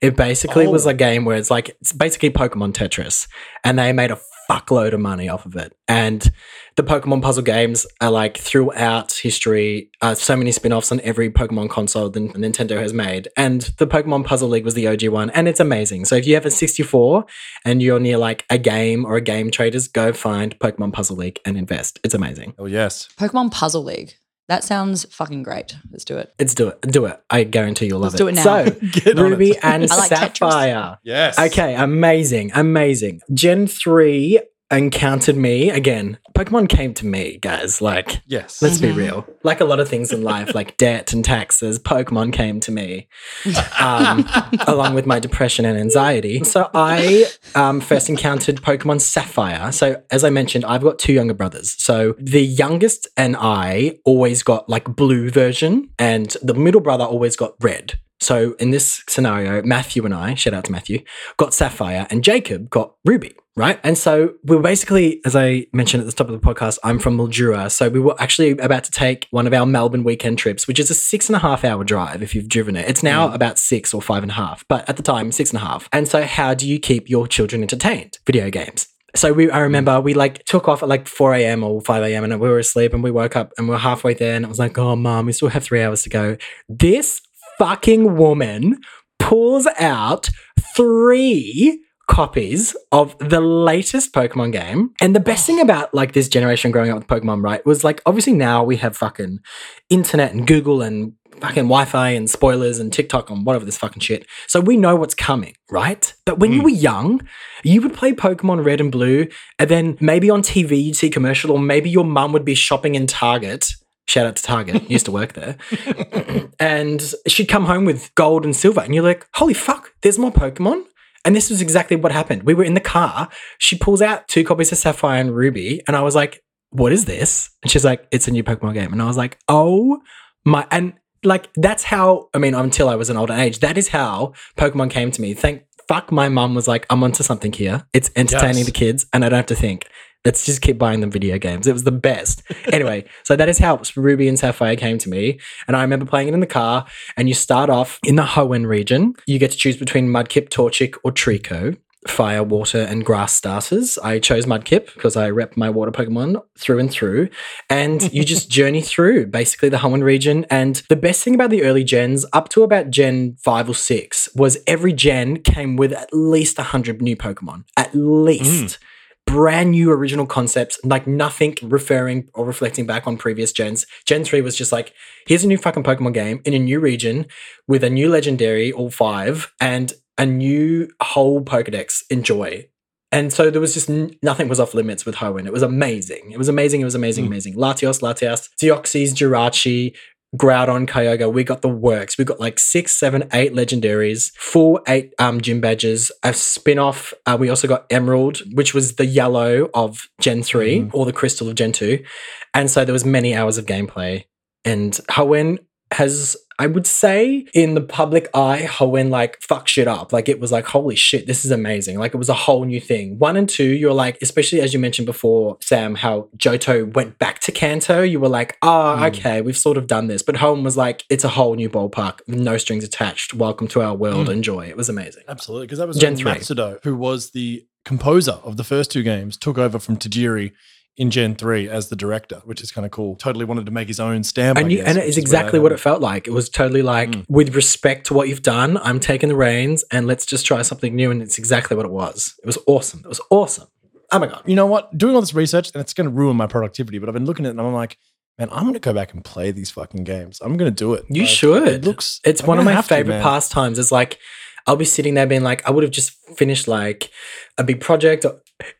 It basically was Oh. a game where it's like, it's basically Pokemon Tetris, and they made a fuckload of money off of it. And the Pokemon puzzle games are like throughout history, uh, so many spin offs on every Pokemon console that Nintendo has made. And the Pokemon Puzzle League was the OG one, and it's amazing. So if you have a 64 and you're near like a game or a game traders, go find Pokemon Puzzle League and invest. It's amazing. Oh yes. Pokemon Puzzle League. That sounds fucking great. Let's do it. Let's do it. Do it. I guarantee you'll love it. Let's do it now. So, Get Ruby and I like Tetris. Sapphire. Yes. Okay, amazing, amazing. Gen 3 encountered me again. Pokemon came to me, guys. Like, Yes. let's Mhm. be real. Like a lot of things in life, like debt and taxes, Pokemon came to me, um, along with my depression and anxiety. So I um, first encountered Pokemon Sapphire. So as I mentioned, I've got two younger brothers. So the youngest and I always got like blue version, and the middle brother always got red. So in this scenario, Matthew and I, shout out to Matthew, got Sapphire and Jacob got Ruby, right? And so we were basically, as I mentioned at the top of the podcast, I'm from Mildura. So we were actually about to take one of our Melbourne weekend trips, which is a six and a half hour drive if you've driven it. It's now mm. about six or five and a half, but at the time, six and a half. And so how do you keep your children entertained? Video games. So we, I remember we like took off at like 4 a.m. or 5 a.m. and we were asleep and we woke up and we are halfway there and I was like, oh, mom, we still have three hours to go. This fucking woman pulls out three copies of the latest Pokemon game. And the best thing about like this generation growing up with Pokemon, right, was like obviously now we have fucking internet and Google and fucking Wi-Fi and spoilers and TikTok and whatever this fucking shit. So we know what's coming, right? But when you hmm. were young, you would play Pokemon Red and Blue, and then maybe on TV you'd see commercial, or maybe your mum would be shopping in Target. Shout out to Target, used to work there. and she'd come home with gold and silver, and you're like, holy fuck, there's more Pokemon. And this was exactly what happened. We were in the car. She pulls out two copies of Sapphire and Ruby, and I was like, what is this? And she's like, it's a new Pokemon game. And I was like, oh my and like that's how I mean until I was an older age that is how Pokemon came to me. Thank fuck my mum was like I'm onto something here. It's entertaining Yes. the kids and I don't have to think. Let's just keep buying them video games. It was the best. anyway, so that is how Ruby and Sapphire came to me. And I remember playing it in the car. And you start off in the Hoenn region. You get to choose between Mudkip, Torchic, or Treecko. Fire, water, and grass starters. I chose Mudkip because I rep my water Pokemon through and through. And you just journey through basically the Hoenn region. And the best thing about the early gens, up to about Gen 5 or 6, was every gen came with at least 100 new Pokemon. At least mm. Brand new original concepts, like nothing referring or reflecting back on previous gens. Gen 3 was just like, here's a new fucking Pokemon game in a new region with a new legendary, all five, and a new whole Pokedex. Enjoy. And so there was just n- nothing was off limits with Hoenn. It was amazing. It was amazing. It was amazing, Mm. amazing. Latios, Latias, Deoxys, Jirachi, Groudon, Kyogre. We got the works. We got like six, seven, eight legendaries, full eight um, gym badges, a spin off. Uh, we also got Emerald, which was the yellow of Gen 3 Mhm. or the crystal of Gen 2. And so there was many hours of gameplay. And Hoenn has, I would say, in the public eye, Hoenn like fuck shit up. Like it was like, holy shit, this is amazing. Like it was a whole new thing. One and two, you're like, especially as you mentioned before, Sam, how Johto went back to Kanto. You were like, oh, Mm. okay, we've sort of done this. But Hoenn was like, it's a whole new ballpark, no strings attached. Welcome to our world. Mm. Enjoy. It was amazing. Absolutely, because that was Gen. Masuda, who was the composer of the first two games, took over from Tajiri in Gen 3 as the director, which is kind of cool. Totally wanted to make his own stamp. And, you, guess, and it is exactly what it felt like. It was totally like, Mm. with respect to what you've done, I'm taking the reins and let's just try something new. And it's exactly what it was. It was awesome. It was awesome. Oh my God. You know what? Doing all this research, and it's going to ruin my productivity, but I've been looking at it and I'm like, man, I'm going to go back and play these fucking games. I'm going to do it. You Like, should. It looks. It's I'm one of my have to, favorite pastimes. It's like I'll be sitting there being like, I would have just finished like a big project.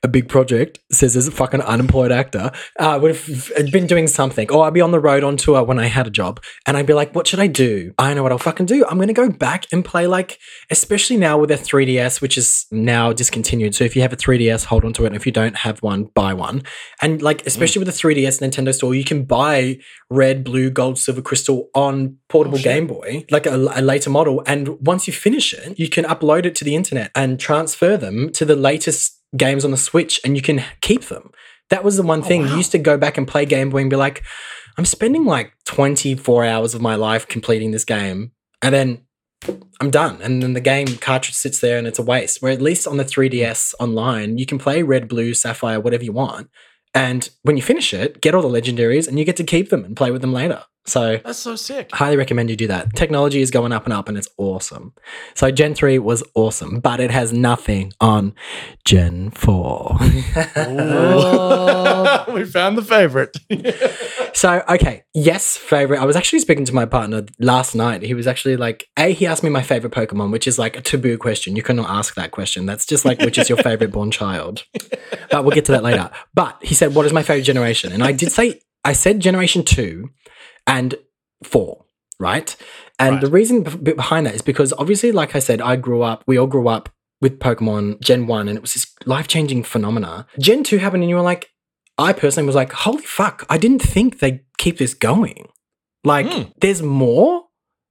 A big project says as a fucking unemployed actor. Uh, I would have been doing something, or I'd be on the road on tour when I had a job, and I'd be like, "What should I do? I know what I'll fucking do. I'm gonna go back and play like, especially now with their 3ds, which is now discontinued. So if you have a 3ds, hold on to it. And if you don't have one, buy one. And like, especially with the 3ds Nintendo store, you can buy red, blue, gold, silver, crystal on portable Oh. Game Boy, like a, a later model. And once you finish it, you can upload it to the internet and transfer them to the latest games on the Switch and you can keep them. That was the one oh, thing. You wow. used to go back and play Game Boy and be like, I'm spending like 24 hours of my life completing this game. And then I'm done. And then the game cartridge sits there and it's a waste. Where at least on the 3DS online, you can play red, blue, sapphire, whatever you want. And when you finish it, get all the legendaries and you get to keep them and play with them later. So That's so sick. highly recommend you do that. Technology is going up and up and it's awesome. So Gen 3 was awesome, but it has nothing on Gen 4. Oh. we found the favorite. so, okay, yes, favorite. I was actually speaking to my partner last night. He was actually like, A, he asked me my favorite Pokemon, which is like a taboo question. You cannot ask that question. That's just like, which is your favorite born child? But we'll get to that later. But he said, what is my favorite generation? And I did say, I said generation two and four, right? And Right. the reason behind that is because obviously, like I said, I grew up, we all grew up with Pokemon Gen 1 and it was this life changing phenomena. Gen 2 happened and you were like, I personally was like, holy fuck, I didn't think they'd keep this going. Like, Hmm. there's more?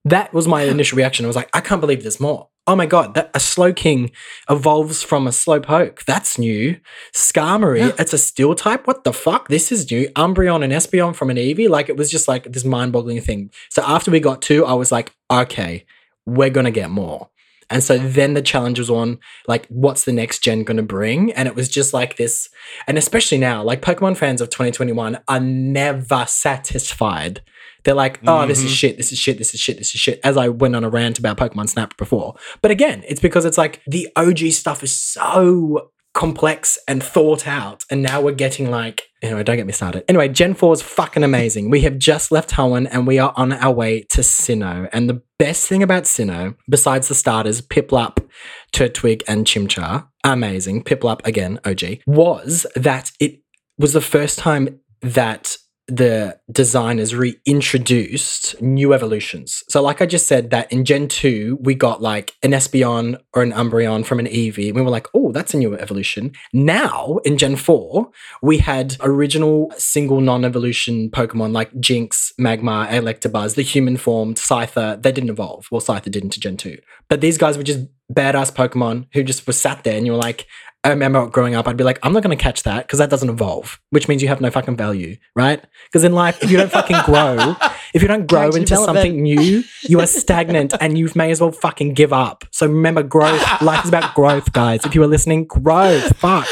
That was my initial reaction. I was like, I can't believe there's more. Oh my god, that a Slowking evolves from a Slowpoke. That's new. Skarmory, Yeah. it's a steel type. What the fuck? This is new. Umbreon and Espeon from an Eevee. Like it was just like this mind-boggling thing. So after we got two, I was like, okay, we're gonna get more. And so then the challenge was on like, what's the next gen gonna bring? And it was just like this, and especially now, like Pokemon fans of 2021 are never satisfied. They're like, oh, this is Mhm. shit, this is shit, this is shit, this is shit. As I went on a rant about Pokemon Snap before. But again, it's because it's like the OG stuff is so complex and thought out. And now we're getting like, anyway, don't get me started. Anyway, Gen 4 is fucking amazing. We have just left Hoenn and we are on our way to Sinnoh. And the best thing about Sinnoh, besides the starters, Piplup, Turtwig, and Chimchar, amazing, Piplup again, OG, was that it was the first time that the designers reintroduced new evolutions. So, like I just said, that in Gen 2, we got like an Espeon or an Umbreon from an Eevee. And we were like, oh, that's a new evolution. Now, in Gen 4, we had original single non evolution Pokemon like Jynx, Magmar, Electabuzz, the human formed, Scyther. They didn't evolve. Well, Scyther did into Gen 2. But these guys were just badass Pokemon who just were sat there and you were like, I remember growing up, I'd be like, I'm not going to catch that because that doesn't evolve, which means you have no fucking value, right? Because in life, if you don't fucking grow, if you don't grow Character into something new, you are stagnant and you may as well fucking give up. So remember, growth. life is about growth, guys. If you are listening, growth. Fuck.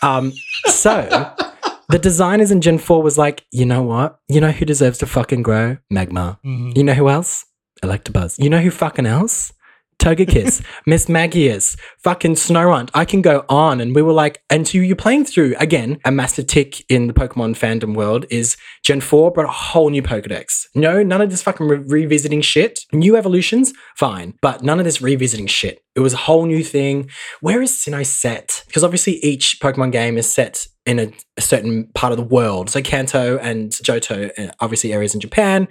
Um, so the designers in Gen 4 was like, you know what? You know who deserves to fucking grow? Magmar. You know who else? Electabuzz. You know who fucking else? Togekiss, Mismagius, fucking Snorunt. I can go on. And we were like, and so you're playing through, again, a massive tick in the Pokemon fandom world is Gen 4 brought a whole new Pokedex. No, none of this fucking re- revisiting shit. New evolutions, fine. But none of this revisiting shit. It was a whole new thing. Where is Sinnoh set? Because obviously each Pokemon game is set in a, a certain part of the world. So Kanto and Johto, uh, obviously areas in Japan.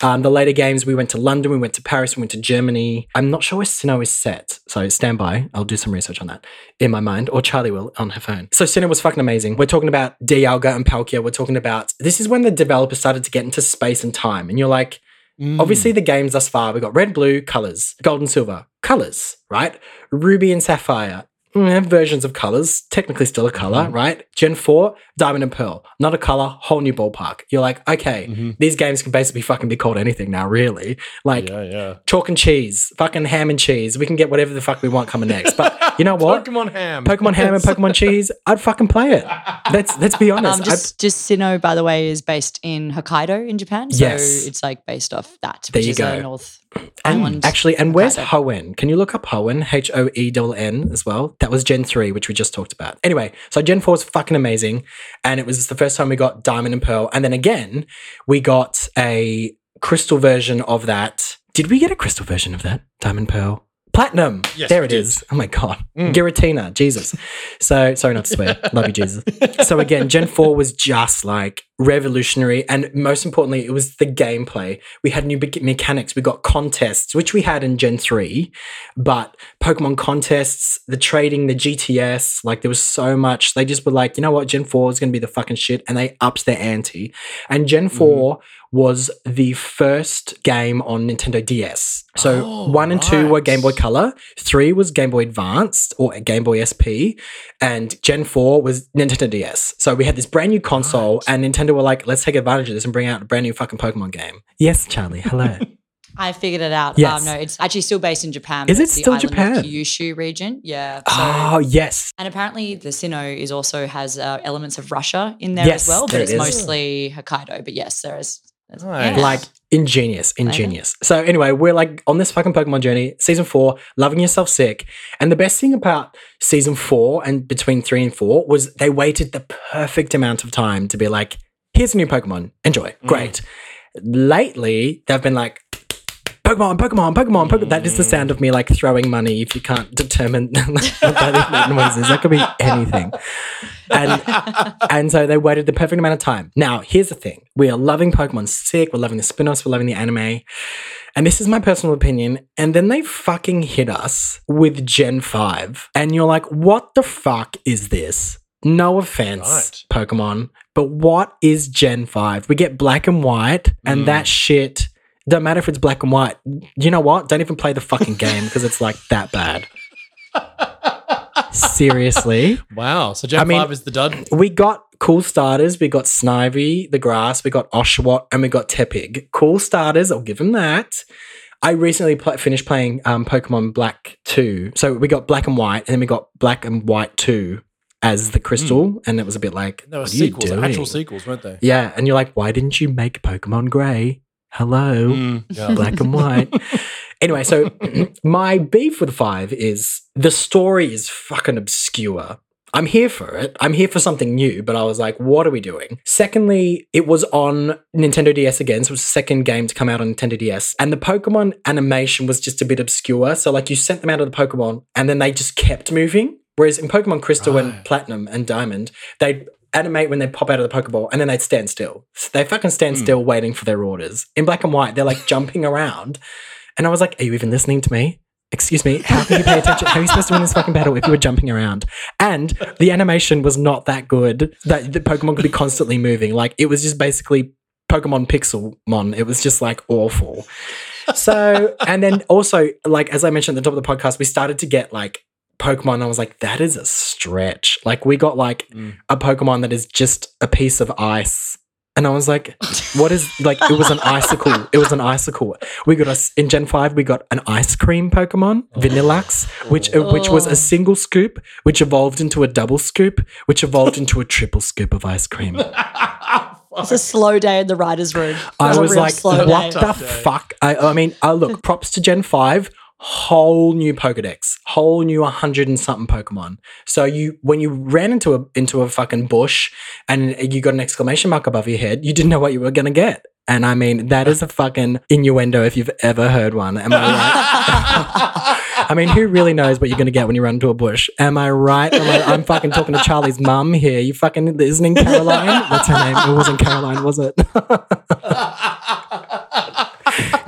Um, the later games, we went to London, we went to Paris, we went to Germany. I'm not sure where Sinnoh is set. So stand by. I'll do some research on that in my mind, or Charlie will on her phone. So Sinnoh was fucking amazing. We're talking about Dialga and Palkia. We're talking about, this is when the developers started to get into space and time. And you're like, Mm. Obviously, the games thus far, we got red, blue, colors, gold and silver, colors, right? Ruby and sapphire, mm, versions of colors, technically still a color, Mm-hmm. right? Gen 4, diamond and pearl, not a color, whole new ballpark. You're like, okay, Mhm. these games can basically fucking be called anything now, really. Like, yeah, yeah. chalk and cheese, fucking ham and cheese. We can get whatever the fuck we want coming next. But you know what? Pokemon ham. Pokemon ham and Pokemon cheese, I'd fucking play it. Let's let's be honest. Um, I'd- just, just Sinnoh, by the way, is based in Hokkaido in Japan. So Yes. it's like based off that, There which you is go. a North And actually, and where's Hokkaido. Hoenn? Can you look up Hoenn? H O E N as well. That was Gen 3, which we just talked about. Anyway, so Gen 4 was fucking amazing. And it was the first time we got Diamond and Pearl. And then again, we got a crystal version of that. Did we get a crystal version of that? Diamond Pearl? Platinum. Yes, there it did. is. Oh my God. Mm. Giratina. Jesus. So sorry not to swear. Love you, Jesus. So again, Gen 4 was just like revolutionary. And most importantly, it was the gameplay. We had new be- mechanics. We got contests, which we had in Gen 3, but Pokemon contests, the trading, the GTS, like there was so much. They just were like, you know what, Gen 4 is going to be the fucking shit. And they upped their ante. And Gen 4 was the first game on Nintendo DS. So Oh, one and two were. Game Boy Color, three was Game Boy Advanced or Game Boy SP, and Gen 4 was Nintendo DS. So we had this brand new console, Right. and Nintendo were like, let's take advantage of this and bring out a brand new fucking Pokemon game. Yes, Charlie. Hello. I figured it out. Yes. Um, no, it's actually still based in Japan. Is it it's the still island of Japan? Kyushu region. Yeah. So, oh, yes. and apparently the Sinnoh is also has uh, elements of Russia in there Yes, as well, but there it's it is. mostly Hokkaido. But yes, there is. There's- Nice. Like ingenious, ingenious. So anyway, we're like on this fucking Pokemon journey, season four, loving yourself sick. And the best thing about season four and between three and four was they waited the perfect amount of time to be like, here's a new Pokemon, enjoy, mm. great. Lately, they've been like, Pokemon, Pokemon, Pokemon, Pokemon. That is the sound of me like throwing money if you can't determine what that noise is. That could be anything. And and so they waited the perfect amount of time. Now, here's the thing. We are loving Pokemon sick, we're loving the spin-offs, we're loving the anime. And this is my personal opinion. And then they fucking hit us with Gen 5. And you're like, what the fuck is this? No offense, Pokemon, but what is Gen 5? We get black and white, and Mm. that shit don't matter if it's black and white. You know what? Don't even play the fucking game because it's like that bad. Seriously. Wow. So Gen I mean- 5 is the dud. We got cool starters. We got Snivy, the grass. We got Oshawott, and we got Tepig. Cool starters. I'll give them that. I recently pl- finished playing um, Pokemon Black 2. So we got Black and White, and then we got Black and White 2 as the crystal. And it was a bit like, There were what are you sequels, actual sequels, weren't they? Yeah. And you're like, why didn't you make Pokemon Grey? Hello Mm, yeah. black and white. anyway, so my beef with five is the story is fucking obscure. I'm here for it. I'm here for something new, but I was like, what are we doing? Secondly, it was on Nintendo DS again, so it was the second game to come out on Nintendo DS. And the Pokemon animation was just a bit obscure. So, like, you sent them out of the Pokemon and then they just kept moving. Whereas in Pokemon Crystal Right. and Platinum and Diamond, they animate when they pop out of the Pokeball and then they'd stand still. So They fucking stand Hmm. still waiting for their orders. In black and white, they're like jumping around. And I was like, Are you even listening to me? Excuse me, how can you pay attention? How are you supposed to win this fucking battle if you were jumping around? And the animation was not that good that the Pokemon could be constantly moving. Like it was just basically Pokemon Pixelmon. It was just like awful. So, and then also, like, as I mentioned at the top of the podcast, we started to get like Pokemon. I was like, that is a stretch. Like, we got like Mm. a Pokemon that is just a piece of ice. And I was like, what is like, it was an icicle. It was an icicle. We got us in Gen 5, we got an ice cream Pokemon, Vanilluxe, which, uh, which was a single scoop, which evolved into a double scoop, which evolved into a triple scoop of ice cream. It's a slow day in the writer's room. I I a was like, what day. the fuck? I, I mean, uh, look, props to Gen 5, whole new Pokedex, whole new 100 and something Pokemon. So you, when you ran into a, into a fucking bush and you got an exclamation mark above your head, you didn't know what you were going to get. And I mean, that is a fucking innuendo if you've ever heard one. Am I right? I mean, who really knows what you're going to get when you run into a bush? Am I right? Am I, I'm fucking talking to Charlie's mum here. You fucking listening, Caroline? That's her name. It wasn't Caroline, was it?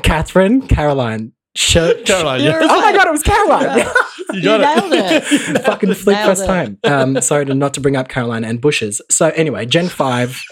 Catherine? Caroline. Sh- Caroline, You're. Oh my god, it was Caroline. You got nailed it. Fucking flip Nailed first it. time. Um, sorry to not to bring up Caroline and bushes. So anyway, Gen five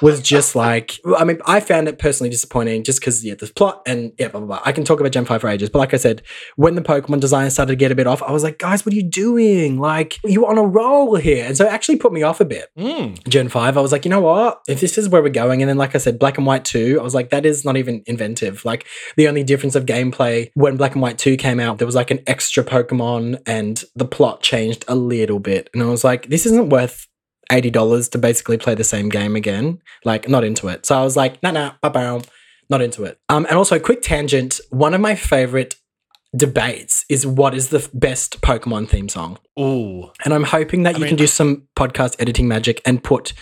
was just like I mean, I found it personally disappointing just because yeah, the plot and yeah, blah blah blah. I can talk about Gen five for ages, but like I said, when the Pokemon design started to get a bit off, I was like, guys, what are you doing? Like you're on a roll here, and so it actually put me off a bit. Mm. Gen 5, I was like, you know what? If this is where we're going, and then like I said, Black and White 2, I was like, that is not even inventive. Like the only difference of gameplay when Black and White 2 came out, there was like an extra Pokemon and the plot changed a little bit. And I was like, this isn't worth $80 to basically play the same game again. Like, not into it. So I was like, nah, nah, ba not into it. Um, and also, quick tangent, one of my favorite debates is what is the best Pokemon theme song? Ooh. And I'm hoping that I you mean- can do some podcast editing magic and put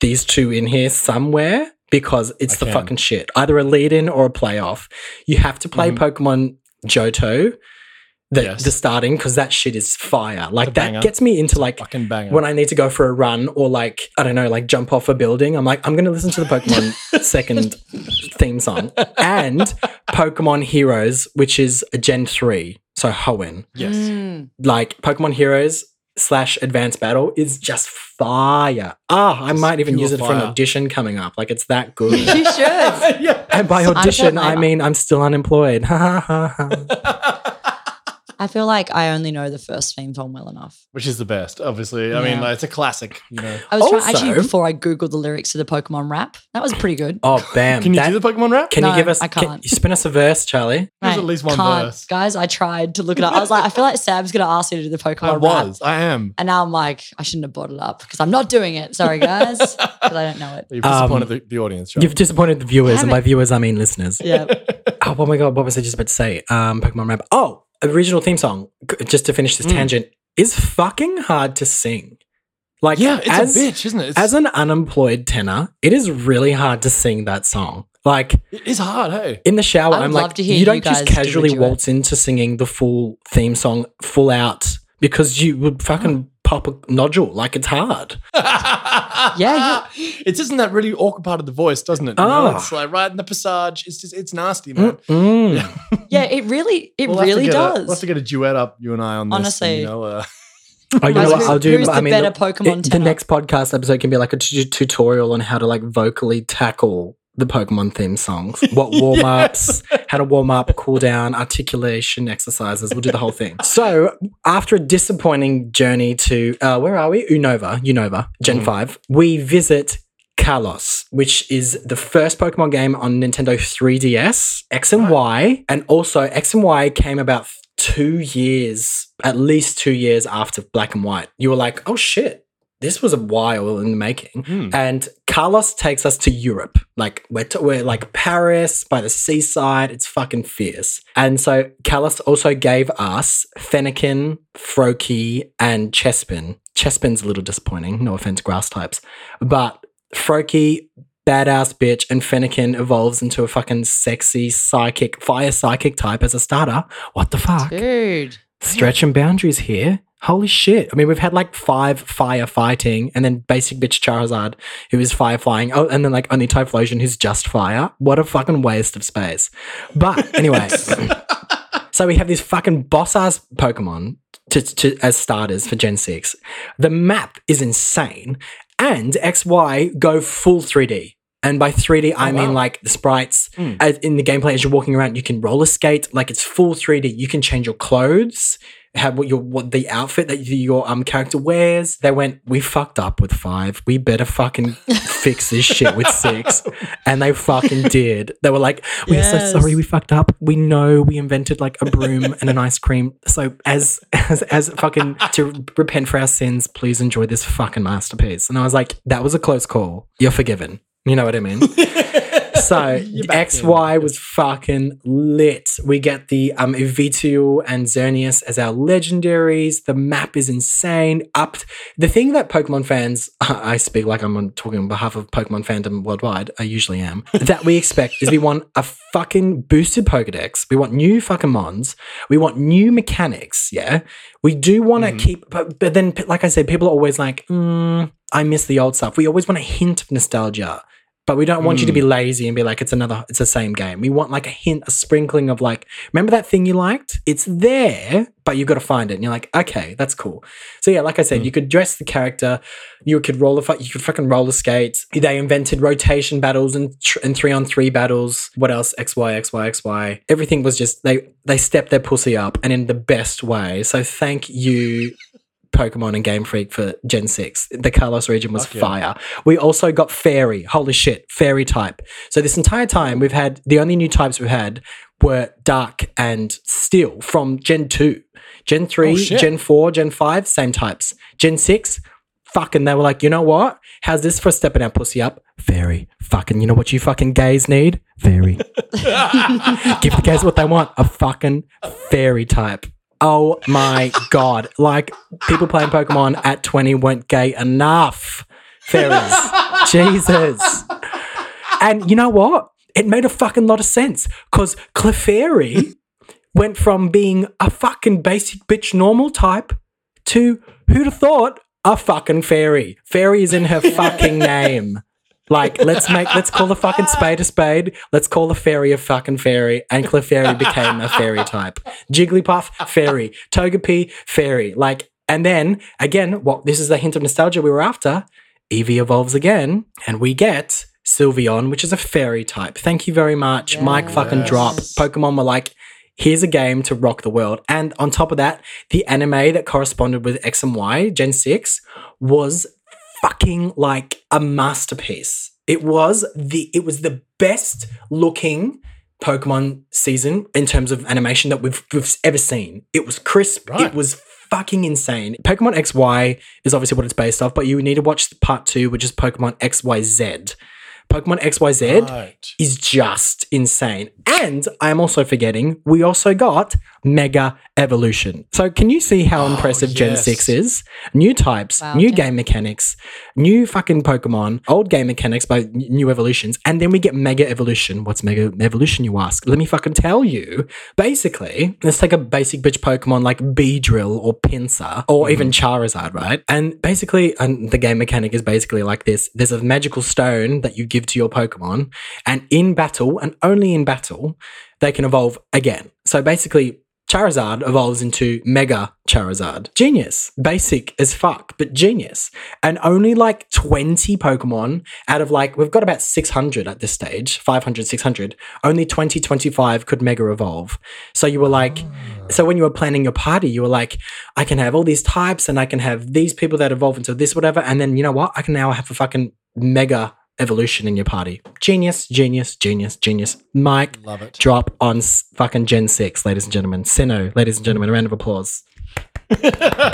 these two in here somewhere because it's I the can. fucking shit. Either a lead in or a playoff. You have to play Mhm. Pokemon Johto, the, Yes. the starting, because that shit is fire. Like that gets me into like Fucking when I need to go for a run or like, I don't know, like jump off a building, I'm like, I'm going to listen to the Pokemon second theme song and Pokemon Heroes, which is a Gen 3. So Hoenn yes. Mm. like Pokemon Heroes slash Advanced Battle is just fire. Ah, I Just might even use it for an audition coming up. Like it's that good. You should. yeah. and by audition, certainly I mean I'm still unemployed. I feel like I only know the first theme song well enough. Which is the best, obviously. I mean, Yeah. like, it's a classic, you know. I was trying, actually before I googled the lyrics to the Pokemon rap. That was pretty good. Oh, bam! Can you That- do the Pokemon rap? Can No, you give us? I can can't. you spin us a verse, Charlie? There's Mate, at least one can't. verse. Guys, I tried to look it up. I was like, I feel like Sam's gonna ask you to do the Pokemon I rap. was. I am. And now I'm like, I shouldn't have brought it up because I'm not doing it. Sorry, guys, because I don't know it. You've Um, disappointed the, the audience, John. You've disappointed the viewers, and Damn by viewers I mean listeners. Yeah. Oh, oh my god, what was I just about to say? Um, Pokemon rap. Oh, original theme song. Just to finish this Mm. tangent, is fucking hard to sing. Like, yeah, it's as, a bitch, isn't it? It's, as an unemployed tenor, it is really hard to sing that song. Like it is hard, hey. in the shower, I would I'm like, you you don't guys just casually duet. waltz into singing the full theme song full out because you would fucking pop a nodule. Like it's hard. Yeah, It's isn't that really awkward part of the voice, doesn't it? You know, Oh. It's like right in the passage. It's just it's nasty, man. Mm. yeah. It really, it We'll really get a- does. we'll have to get a duet up, you and I, on this. Honestly. and, you know, uh, Oh, you know what? I'll do. who's I the mean, better the, Pokemon it- the next podcast episode can be like a t- tutorial on how to like vocally tackle the Pokemon theme songs, what warm ups, how to warm up, cool down, articulation exercises. We'll do the whole thing. So after a disappointing journey to uh, where are we? Unova, Unova, Gen Mhm. Five. We visit. Kalos, which is the first Pokemon game on Nintendo 3DS, X and Y, and also X and Y came about two years, at least two years after Black and White. You were like, oh shit, this was a while in the making. hmm. And Kalos takes us to Europe. Like we're, to, we're like Paris by the seaside. It's fucking fierce. And so Kalos also gave us Fennekin, Froakie, and Chespin. Chespin's a little disappointing. No offense, grass types, but Froakie. Badass bitch, and Fennekin evolves into a fucking sexy psychic, fire psychic type as a starter. What the fuck? dude. Stretching boundaries here. Holy shit. I mean, we've had like five fire fighting and then basic bitch Charizard, who is fire flying. Oh, and then like only Typhlosion, who's just fire. What a fucking waste of space. But anyway, so we have this fucking boss ass Pokemon to, to, as starters for Gen 6. The map is insane. And XY go full 3D. And by 3D, I mean wow. like the sprites Mm. as in the gameplay as you're walking around. You can roller skate, like it's full 3D. You can change your clothes, have what your what the outfit that your um character wears. They went, we fucked up with five. We better fucking fix this shit with six, and they fucking did. They were like, we're so sorry, we fucked up. We know we invented like a broom and an ice cream. So as as as fucking to repent for our sins, please enjoy this fucking masterpiece. And I was like, that was a close call. You're forgiven. You know what I mean? So XY was fucking lit. We get the um Evitu and Xerneas as our legendaries. The map is insane. Up the thing that Pokemon fans, I speak like I'm talking on behalf of Pokemon fandom worldwide. I usually am. that we expect is we want a fucking boosted Pokedex. We want new fucking mons. We want new mechanics. Yeah, we do want to keep, but, but then like I said, people are always like, mm, I miss the old stuff. We always want a hint of nostalgia. But we don't want you to be hmm. lazy and be like, it's another, it's the same game. We want like a hint, a sprinkling of like, remember that thing you liked? It's there, but you've got to find it. And you're like, okay, that's cool. So yeah, like I said, hmm. you could dress the character, you could roller, you could fucking roller skate. They invented rotation battles and tr- and three on three battles. What else? X Y X Y X Y. Everything was just they they stepped their pussy up and in the best way. So thank you. Pokemon and Game Freak for Gen 6. The Kalos region was yeah. fire. We also got Fairy. Holy shit, Fairy type. So this entire time we've had the only new types we've had were Dark and Steel from Gen 2. Gen 3, Oh. Gen 4, Gen 5, same types. Gen 6, fucking they were like, you know what? How's this for stepping our pussy up? Fairy. Fucking, you know what you fucking gays need? Fairy. Give the gays what they want. A fucking fairy type. Oh my god. Like people playing Pokemon at 20 weren't gay enough. Fairies. Jesus. And you know what? It made a fucking lot of sense. Cause Clefairy went from being a fucking basic bitch normal type to who'd have thought a fucking fairy. Fairy is in her fucking name. Like, let's make, let's call the fucking spade a spade. Let's call the fairy a fucking fairy. And Clefairy became a fairy type. Jigglypuff, fairy. Togepi, fairy. Like, and then again, what this is the hint of nostalgia we were after. Eevee evolves again, and we get Sylveon, which is a fairy type. Thank you very much. Mike fucking Yes. drop. Pokemon were like, here's a game to rock the world. And on top of that, the anime that corresponded with X and Y, Gen 6, was fucking like a masterpiece. It was the it was the best looking Pokemon season in terms of animation that we've, we've ever seen. It was crisp. Right. It was fucking insane. Pokemon XY is obviously what it's based off, but you need to watch part two, which is Pokemon XYZ. Pokemon XYZ Right. is just insane. And I am also forgetting, we also got Mega Evolution. So can you see how oh, impressive Gen Oh, 6 is? New types, Wow, new yeah. game mechanics, new fucking Pokemon, old game mechanics by n- new evolutions, and then we get Mega Evolution. What's Mega Evolution, you ask? Let me fucking tell you. Basically, let's take a basic bitch Pokemon like Beedrill or Pinsir or mm-hmm. even Charizard, right? And basically, and the game mechanic is basically like this. There's a magical stone that you give to your Pokemon, and in battle, and only in battle, they can evolve again. So basically, Charizard evolves into Mega Charizard. Genius. Basic as fuck, but genius. And only like 20 Pokemon out of like, we've got about 600 at this stage 500, 600. Only 20, 25 could Mega evolve. So you were like, so when you were planning your party, you were like, I can have all these types and I can have these people that evolve into this, whatever. And then you know what? I can now have a fucking Mega evolution in your party. Genius, genius, genius, genius. Mike, Love it. drop on s- fucking Gen 6, ladies and gentlemen. Sinnoh, ladies and gentlemen, a round of applause. yes,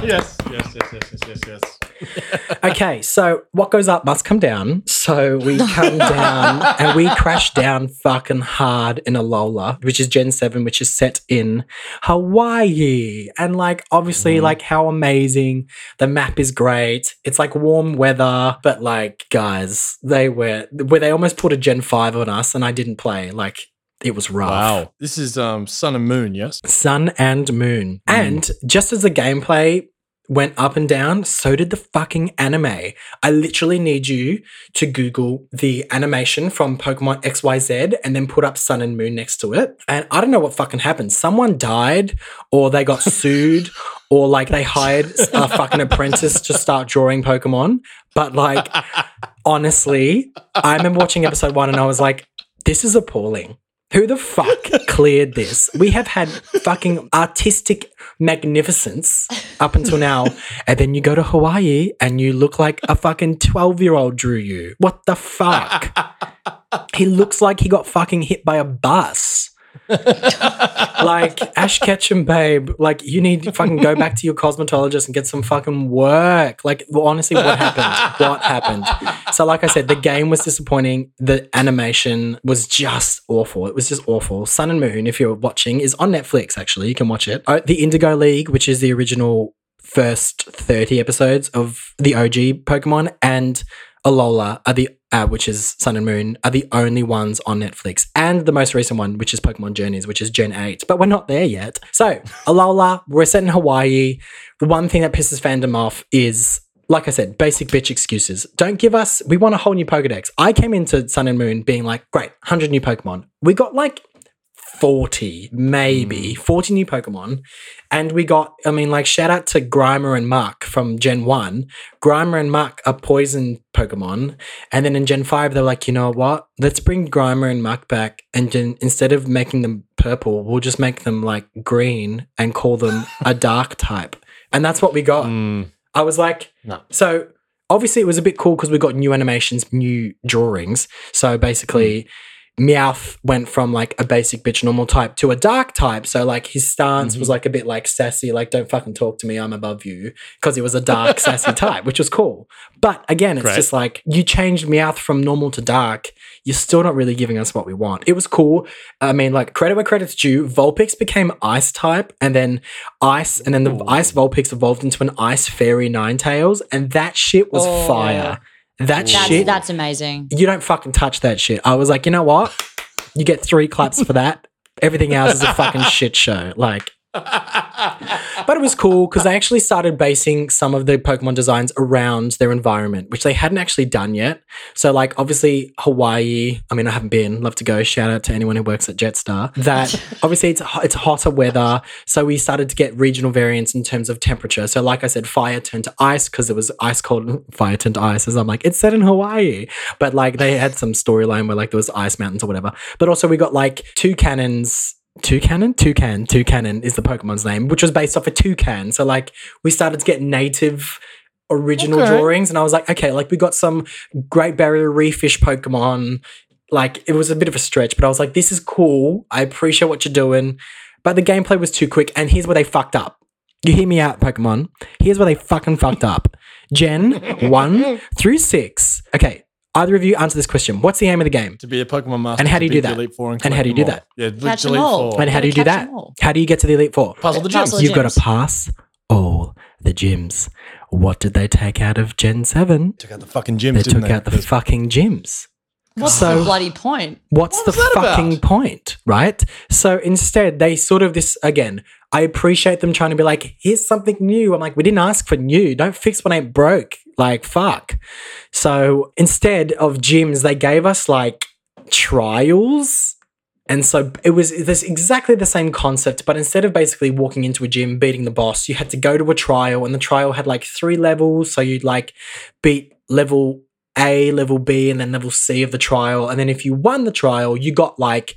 yes, yes, yes, yes, yes, yes. Okay, so what goes up must come down. So we come down and we crash down fucking hard in Alola, which is Gen 7, which is set in Hawaii. And like, obviously, like, how amazing. The map is great. It's like warm weather, but like, guys, they were, where they almost put a Gen 5 on us and I didn't play. Like, it was rough. Wow. This is um Sun and Moon, yes? Sun and Moon. And just as the gameplay went up and down. So did the fucking anime. I literally need you to Google the animation from Pokemon XYZ and then put up Sun and Moon next to it. And I don't know what fucking happened. Someone died or they got sued or like they hired a fucking apprentice to start drawing Pokemon. But like, honestly, I remember watching episode one and I was like, this is appalling. Who the fuck cleared this? We have had fucking artistic magnificence up until now. And then you go to Hawaii and you look like a fucking 12 year old drew you. What the fuck? he looks like he got fucking hit by a bus. Like Ash Ketchum, babe. Like you need to fucking go back to your cosmetologist and get some fucking work. Like well, honestly, what happened? What happened? So, like I said, the game was disappointing. The animation was just awful. It was just awful. Sun and Moon, if you're watching, is on Netflix. Actually, you can watch it. Uh, the Indigo League, which is the original first 30 episodes of the OG Pokemon, and Alola are the uh, which is Sun and Moon, are the only ones on Netflix. And the most recent one, which is Pokemon Journeys, which is Gen 8. But we're not there yet. So, Alola, we're set in Hawaii. The one thing that pisses fandom off is, like I said, basic bitch excuses. Don't give us, we want a whole new Pokedex. I came into Sun and Moon being like, great, 100 new Pokemon. We got like 40, maybe 40 new Pokemon. And we got, I mean, like, shout out to Grimer and Muck from Gen 1. Grimer and Muck are poison Pokemon. And then in Gen 5, they're like, you know what? Let's bring Grimer and Muck back. And gen- instead of making them purple, we'll just make them like green and call them a dark type. And that's what we got. Mm, I was like, no. so obviously it was a bit cool because we got new animations, new drawings. So basically, Meowth went from like a basic bitch normal type to a dark type. So like his stance was mm-hmm. like a bit like sassy, like don't fucking talk to me, I'm above you, because he was a dark sassy type, which was cool. But again, it's just like you changed Meowth from normal to dark. You're still not really giving us what we want. It was cool. I mean, like credit where credit's due. Vulpix became ice type, and then ice, and then the Ooh. ice Vulpix evolved into an ice fairy Ninetales, and that shit was Oh. fire. That That's, shit that's amazing. you don't fucking touch that shit. I was like, you know what? You get three claps for that. Everything else is a fucking shit show. Like, but it was cool because they actually started basing some of the Pokemon designs around their environment, which they hadn't actually done yet. So, like, obviously, Hawaii. I mean, I haven't been. Love to go. Shout out to anyone who works at Jetstar. That obviously it's it's hotter weather, so we started to get regional variants in terms of temperature. So, like I said, fire turned to ice because it was ice cold. Fire turned to ice. As I'm like, it's set in Hawaii, but like they had some storyline where like there was ice mountains or whatever. But also we got like two cannons. Toucannon? Toucan. Toucannon is the Pokemon's name, which was based off a toucan. So, like, we started to get native original Okay. drawings, and I was like, okay, like, we got some Great Barrier Reef fish Pokemon. Like, it was a bit of a stretch, but I was like, this is cool. I appreciate what you're doing. But the gameplay was too quick, and here's where they fucked up. You hear me out, Pokemon. Here's where they fucking fucked up. Gen 1 through 6. Okay, either of you answer this question. What's the aim of the game? To be a Pokemon master. And how do you do that? Elite Four and, And how do you do that? Yeah, Catch them all. four. And how do you do Catch that? them all. How do you get to the Elite Four? Puzzle the Puzzle gyms. the You've got to pass all the gyms. What did they take out of Gen 7? Took out the fucking gyms, They didn't took they? out the fucking gyms. What's So- the bloody point? What's What the was that about? fucking point, right? So instead, they sort of this again. I appreciate them trying to be like, here's something new. I'm like, we didn't ask for new. Don't fix what ain't broke. Like, fuck. So instead of gyms, they gave us like trials. And so it was this exactly the same concept, but instead of basically walking into a gym, beating the boss, you had to go to a trial, and the trial had like three levels. So you'd like beat level A, level B, and then level C of the trial. And then if you won the trial, you got like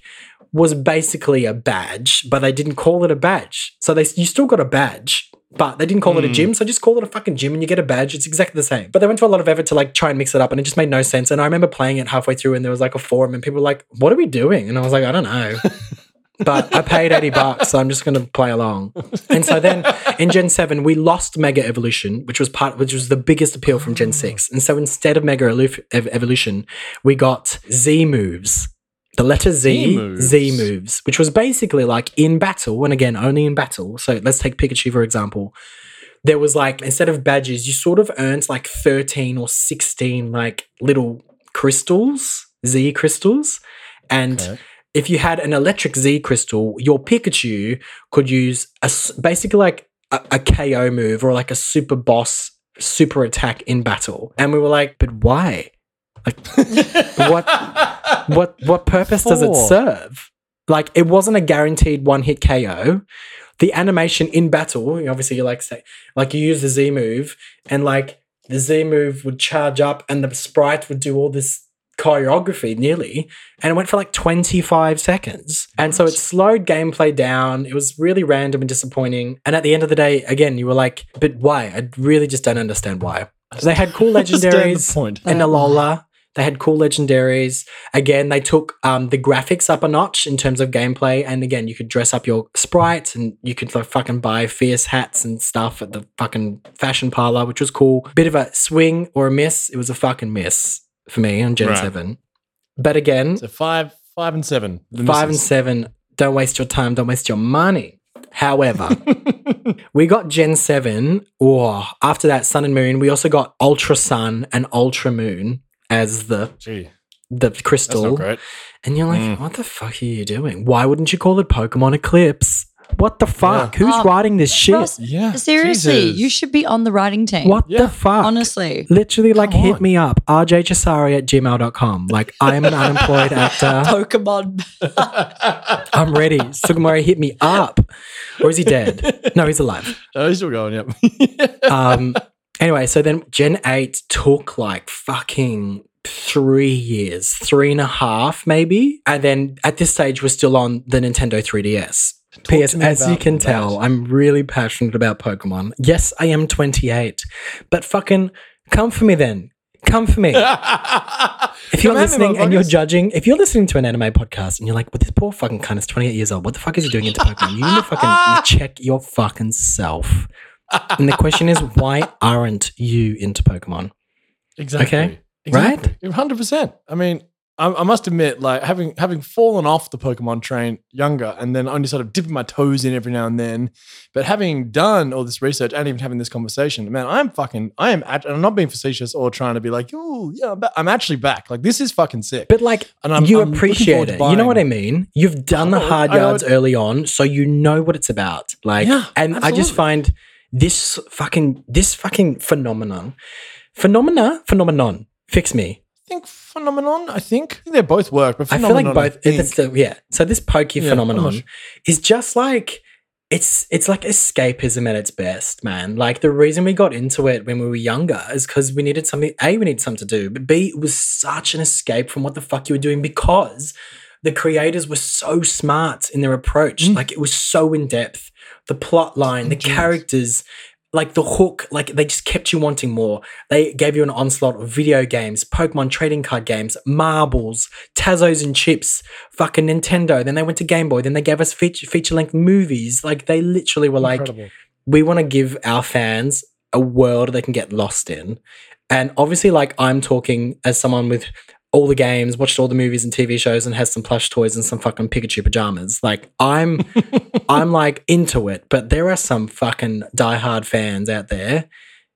was basically a badge, but they didn't call it a badge. So they you still got a badge, but they didn't call it a Hmm. gym. So just call it a fucking gym and you get a badge. It's exactly the same. But they went to a lot of effort to like try and mix it up and it just made no sense. And I remember playing it halfway through and there was like a forum and people were like, what are we doing? And I was like, I don't know. but I paid 80 bucks, so I'm just going to play along. And so then in Gen 7, we lost Mega Evolution, which was part, which was the biggest appeal from Gen 6. And so instead of Mega Evolution, we got Z moves. The letter Z, Z moves. Z moves, which was basically like in battle, and again, only in battle. So let's take Pikachu, for example. There was like, instead of badges, you sort of earned like 13 or 16 like little crystals, Z crystals. And Okay. if you had an electric Z crystal, your Pikachu could use a, basically like a, a KO move or like a super boss super attack in battle. And we were like, but why? Like what what what purpose does it serve? Like it wasn't a guaranteed one hit KO. The animation in battle, obviously you like say like you use the Z move and like the Z move would charge up and the sprite would do all this choreography nearly and it went for like 25 seconds and so it slowed gameplay down it was really random and disappointing and at the end of the day again you were like but why i really just don't understand why they had cool the legendaries point. and Alola. They had cool legendaries. Again, they took um, the graphics up a notch in terms of gameplay. And again, you could dress up your sprites and you could like fucking buy fierce hats and stuff at the fucking fashion parlor, which was cool. Bit of a swing or a miss. It was a fucking miss for me on Gen Right. 7. But again, So five, five and seven. The five and seven, don't waste your time, don't waste your money. However, we got Gen 7. Oh, after that, Sun and Moon. We also got Ultra Sun and Ultra Moon as the Gee, the that's crystal. not great. And you're like, Mm. what the fuck are you doing? Why wouldn't you call it Pokemon Eclipse? What the fuck? Who's Um, writing this shit? Ross, Yeah. Seriously, Jesus. you should be on the writing team. what Yeah. the fuck? Honestly. Literally, like, Come hit on. me up. RJ Jasari at gmail.com. Like, I am an unemployed actor. Pokemon. I'm ready. Sugimori, hit me up. Or is he dead? No, he's alive. oh, he's still going. Yep. Um, anyway, so then Gen 8 took like fucking three years, three and a half maybe. And then at this stage, we're still on the Nintendo 3DS. P.S. As you can that. tell, I'm really passionate about Pokemon. Yes, I am 28, but fucking come for me then. Come for me. If you're Come at me, listening and you're judging, if you're listening to an anime podcast and you're like, "But this poor fucking cunt is 28 years old. What the fuck is he doing into Pokemon?" You need to fucking check your fucking self. And the question is, why aren't you into Pokemon? Exactly. Okay. Exactly. Hundred percent. I mean, I, I must admit, like having having fallen off the Pokemon train younger, and then only sort of dipping my toes in every now and then, but having done all this research and even having this conversation, man, I'm fucking, I am, and I'm not being facetious or trying to be like, oh yeah, I'm, ba-" I'm actually back. Like this is fucking sick. But like, And I'm- you I'm appreciate it. You know what I mean? You've done the Oh, hard yards early on, so you know what it's about. Like, Yeah, and I just find this fucking this fucking phenomenon, phenomena, phenomenon. Fix me. I think phenomenon. I think, I think they both work, but I feel like both. The yeah. So this pokey Yeah, phenomenon almost. is just like it's it's like escapism at its best, man. Like the reason we got into it when we were younger is because we needed something. A, we needed something to do, but B, it was such an escape from what the fuck you were doing because the creators were so smart in their approach. Mm. Like it was so in depth. The plot line, the Genius. characters. Like the hook, like they just kept you wanting more. They gave you an onslaught of video games, Pokemon trading card games, marbles, Tazos and chips, fucking Nintendo. Then they went to Game Boy. Then they gave us feature feature length movies. Like they literally were like, we want to give our fans a world they can get lost in. And obviously, like I'm talking as someone with all the games, watched all the movies and TV shows, and has some plush toys and some fucking Pikachu pajamas. Like I'm, I'm like into it. But there are some fucking diehard fans out there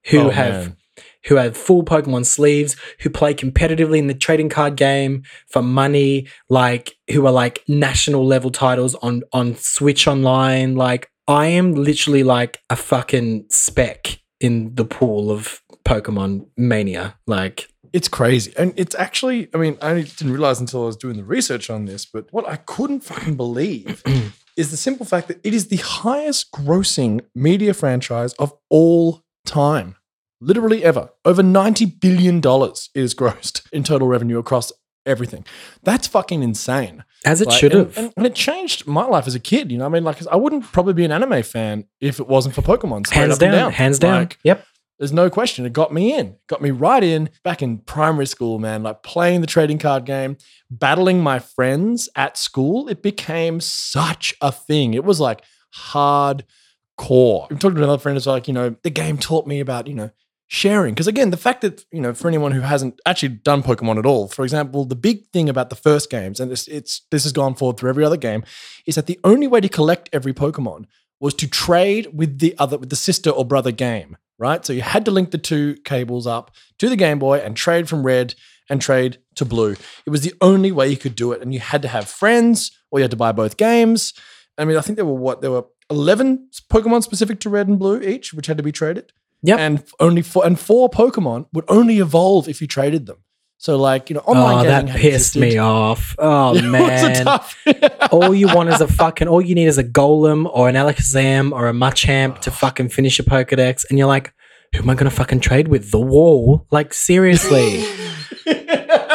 who Oh, have man. who have full Pokemon sleeves, who play competitively in the trading card game for money, like who are like national level titles on on Switch Online. Like I am literally like a fucking speck in the pool of Pokemon mania. Like It's crazy. And it's actually, I mean, I didn't realize until I was doing the research on this, but what I couldn't fucking believe is the simple fact that it is the highest grossing media franchise of all time. Literally ever. Over $90 billion is grossed in total revenue across everything. That's fucking insane. as it Like, should have. And, and it changed my life as a kid. You know, I mean, like, I wouldn't probably be an anime fan if it wasn't for Pokemon. Hands and down, hands down. Like, yep. There's no question. It got me in. Got me right in back in primary school, man. Like playing the trading card game, battling my friends at school. It became such a thing. It was like hardcore. I'm talking to another friend who's like, you know, the game taught me about, you know, sharing. Because again, the fact that, you know, for anyone who hasn't actually done Pokemon at all, for example, the big thing about the first games, and this it's this has gone forward through every other game, is that the only way to collect every Pokemon was to trade with the other with the sister or brother game, right? So you had to link the two cables up to the Game Boy and trade from red and trade to blue. It was the only way you could do it, and you had to have friends or you had to buy both games. I mean, I think there were what there were eleven Pokemon specific to Red and Blue each, which had to be traded. Yep. and only four and four Pokemon would only evolve if you traded them. So, like you know, online oh, gaming that pissed existed. me off. Oh Was man. all you want is a fucking all you need is a golem or an Alakazam or a Machamp to fucking finish a Pokedex, and you're like, who am I gonna fucking trade with? The wall? Like seriously.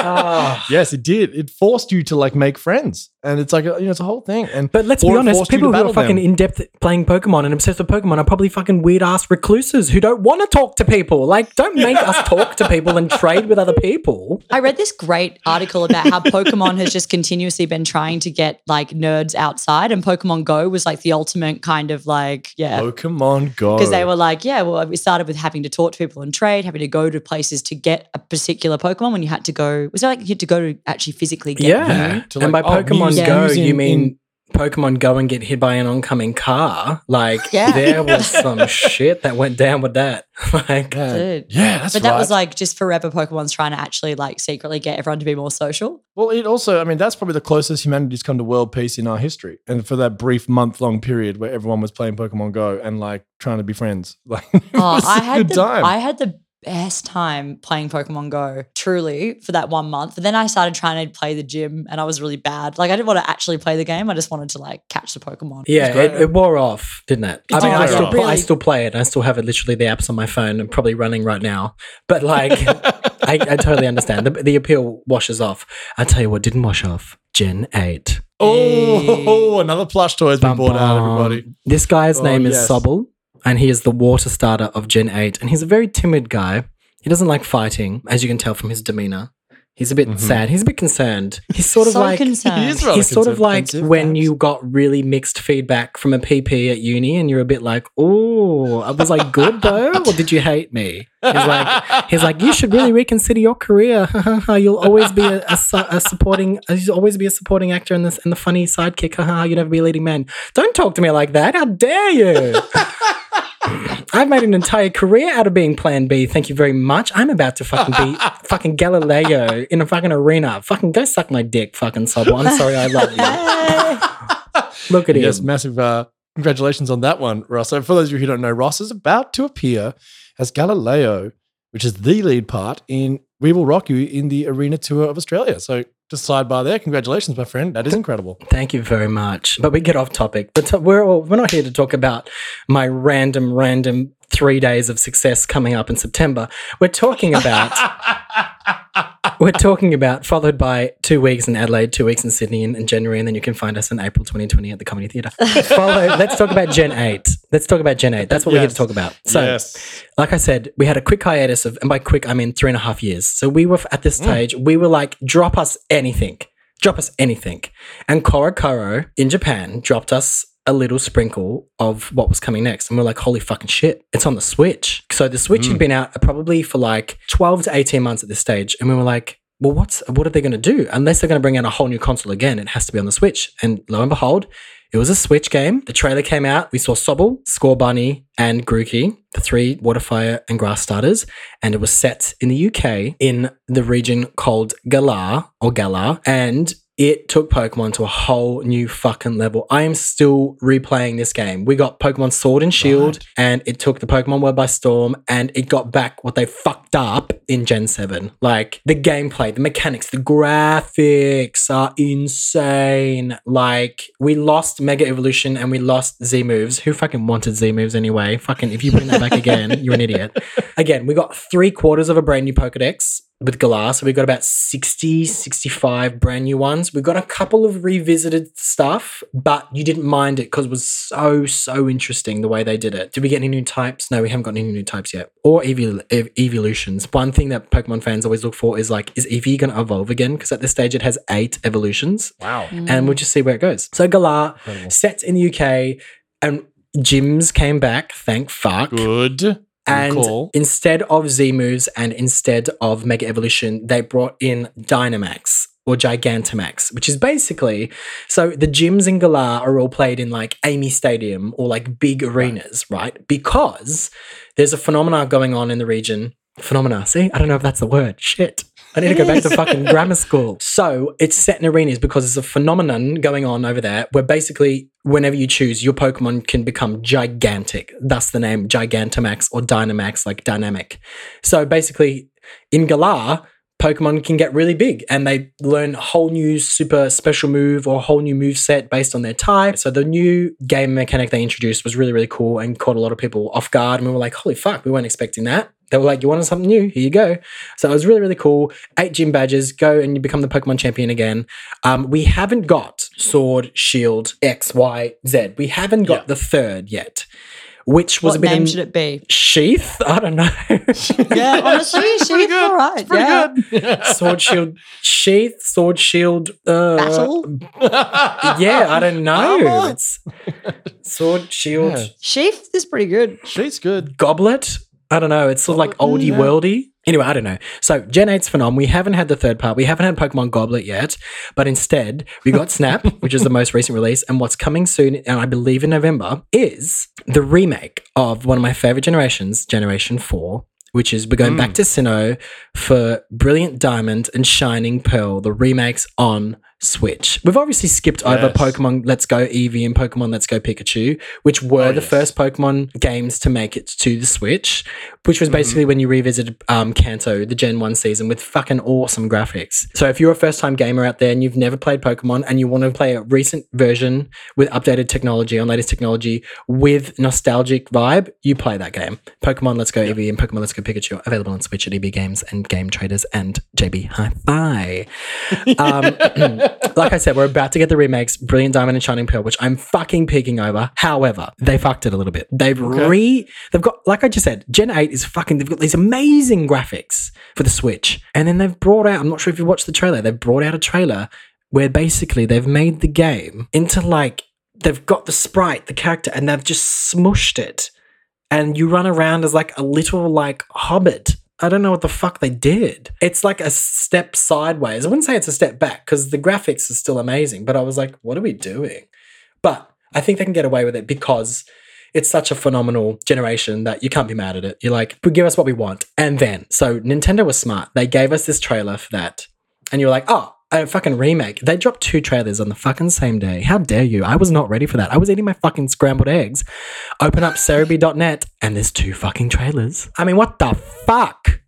Ah. yes, it did. It forced you to like make friends, and it's like a, you know, it's a whole thing. And But let's be honest, forced you to people who are fucking them. in depth playing Pokemon and obsessed with Pokemon are probably fucking weird ass recluses who don't want to talk to people. Like, don't make us talk to people and trade with other people. I read this great article about how Pokemon has just continuously been trying to get like nerds outside, and Pokemon Go was like the ultimate kind of like, yeah. Pokemon Go Because they were like, yeah, well, we started with having to talk to people and trade, having to go to places to get a particular Pokemon when you had to go. Was it like you had to go to actually physically get Yeah. one? To and by like, oh, Pokemon Mew's- Go, Mew's you mean in- Pokemon Go and get hit by an oncoming car? Like, Yeah. there was some shit that went down with that. like, Yeah, Dude. yeah that's But that was like just forever Pokemon's trying to actually like secretly get everyone to be more social. Well, it also, I mean, that's probably the closest humanity's come to world peace in our history. And for that brief month long period where everyone was playing Pokemon Go and like trying to be friends, like, oh, it Oh, was I a had good the, time. I had the best time playing Pokemon Go, truly, for that one month. But then I started trying to play the gym and I was really bad. Like I didn't want to actually play the game. I just wanted to like catch the Pokemon. yeah, great. it, it wore off, didn't it? I mean, I still, off. pl- I still play it. I still have it literally the apps on my phone and probably running right now. But like, I, I totally understand. The, the appeal washes off. I tell you what didn't wash off Gen 8. oh, another plush toy has been bought out, everybody. This guy's Oh, name is yes. Sobble, and he is the water starter of Gen 8. And he's a very timid guy. He doesn't like fighting, as you can tell from his demeanor. He's a bit Mhm. sad. He's a bit concerned. He's sort of so like. concerned. He is rather He's sort of like conservative, when perhaps. you got really mixed feedback from a PP at uni and you're a bit like, oh, I was like good though, or did you hate me? He's like, he's like, you should really reconsider your career. You'll always be a, a, a supporting, you'll always be a supporting actor and the, and the funny sidekick. You'll never be a leading man. Don't talk to me like that. How dare you? I've made an entire career out of being Plan B. Thank you very much. I'm about to fucking be fucking Galileo in a fucking arena. Fucking go suck my dick, fucking Sobble. I'm sorry, I love you. Look at yes, him. massive uh, congratulations on that one, Ross. So, for those of you who don't know, Ross is about to appear as Galileo, which is the lead part in We Will Rock You in the Arena Tour of Australia. So, just sidebar there. Congratulations, my friend. That is incredible. Thank you very much. But we get off topic. But uh, we're all, we're not here to talk about my random, random three days of success coming up in September. We're talking about we're talking about followed by two weeks in Adelaide, two weeks in Sydney in, in January, and then you can find us in April 2020 at the Comedy Theatre. Follow. Let's talk about Gen Eight. Let's talk about Gen Eight. That's what we're here to talk about. So. yes. like I said, we had a quick hiatus of, and by quick, I mean three and a half years. So we were at this mm. stage, we were like, drop us anything, drop us anything. And CoroCoro in Japan dropped us a little sprinkle of what was coming next. And we're like, holy fucking shit, it's on the Switch. So the Switch had mm. been out probably for like 12 to 18 months at this stage. And we were like, well, what's what are they going to do? Unless they're going to bring out a whole new console again, it has to be on the Switch. And lo and behold, it was a Switch game. The trailer came out. We saw Sobble, Scorbunny, and Grookey, the three water, fire, and grass starters. And it was set in the UK in the region called Galar or Galar. And it took Pokemon to a whole new fucking level. I am still replaying this game. We got Pokemon Sword and Shield, Right. and it took the Pokemon world by storm, and it got back what they fucked up in Gen 7. Like the gameplay, the mechanics, the graphics are insane. Like we lost Mega Evolution and we lost Z moves. Who fucking wanted Z moves anyway? Fucking if you bring that back again, you're an idiot. Again, we got three quarters of a brand new Pokedex with Galar. So we got about 60, 65 brand new ones. We got a couple of revisited stuff, but you didn't mind it because it was so, so interesting the way they did it. Did we get any new types? No, we haven't got any new types yet. Or evol- ev- evolutions. One thing that Pokemon fans always look for is like, is Eevee going to evolve again? Because at this stage it has eight evolutions Wow. Mm. and we'll just see where it goes. So Galar, Incredible. set in the UK, and gyms came back, thank fuck. Good. And call. instead of Z moves and instead of Mega Evolution, they brought in Dynamax or Gigantamax, which is basically so the gyms in Galar are all played in like Amy Stadium or like big arenas, right? Because there's a phenomena going on in the region. Phenomena. See, I don't know if that's the word. Shit. I need to go back to fucking grammar school. So it's set in arenas because there's a phenomenon going on over there where basically, whenever you choose, your Pokemon can become gigantic. Thus the name Gigantamax or Dynamax, like dynamic. So basically, in Galar, Pokemon can get really big and they learn a whole new super special move or a whole new move set based on their type. So the new game mechanic they introduced was really, really cool and caught a lot of people off guard. And we were like, holy fuck, we weren't expecting that. They were like, you wanted something new? Here you go. So it was really, really cool. Eight gym badges, go and you become the Pokemon champion again. Um, we haven't got Sword, Shield, X, Y, Z. We haven't got Yeah. the third yet, which was What a bit name in- should it be? Sheath? I don't know. Yeah, honestly, she's pretty good. all right. It's yeah. good. sword shield sheath sword shield uh, Battle? yeah i don't know Armor? it's sword shield Yeah. Sheath is pretty good. Sheath's good. goblet i don't know it's sort of like Goblet, oldie yeah. worldy. Anyway i don't know. So gen 8's phenom we haven't had the third part. We haven't had pokemon goblet yet but instead we got snap which is the most recent release and what's coming soon and i believe in november is the remake of one of my favorite generations generation 4 which is we're going back mm. to Sinnoh for Brilliant Diamond and Shining Pearl, the remakes on Switch. We've obviously skipped over Pokemon Let's Go Eevee and Pokemon Let's Go Pikachu, which were Oh, the yes. first Pokemon games to make it to the Switch, which Mm-hmm. was basically when you revisited um, Kanto, the Gen 1 season, with fucking awesome graphics. So if you're a first time gamer out there and you've never played Pokemon and you want to play a recent version with updated technology on latest technology with nostalgic vibe, you play that game. Pokemon Let's Go Eevee and Pokemon Let's Go Pikachu are available on Switch at EB Games and Game Traders and JB Hi-Fi. Um, like I said, we're about to get the remakes, Brilliant Diamond and Shining Pearl, which I'm fucking peeking over. However, they fucked it a little bit. They've re, they've got, like I just said, Gen 8 is fucking, they've got these amazing graphics for the Switch. And then they've brought out, I'm not sure if you watched the trailer, they've brought out a trailer where basically they've made the game into like, they've got the sprite, the character, and they've just smushed it. And you run around as like a little like hobbit. I don't know what the fuck they did. It's like a step sideways. I wouldn't say it's a step back because the graphics are still amazing, but I was like, what are we doing? But I think they can get away with it because it's such a phenomenal generation that you can't be mad at it. You're like, "But give us what we want. And then, so Nintendo was smart. They gave us this trailer for that. And you're like, oh, a fucking remake. They dropped two trailers on the fucking same day. How dare you? I was not ready for that. I was eating my fucking scrambled eggs. Open up Serebii.net and there's two fucking trailers. I mean, what the fuck?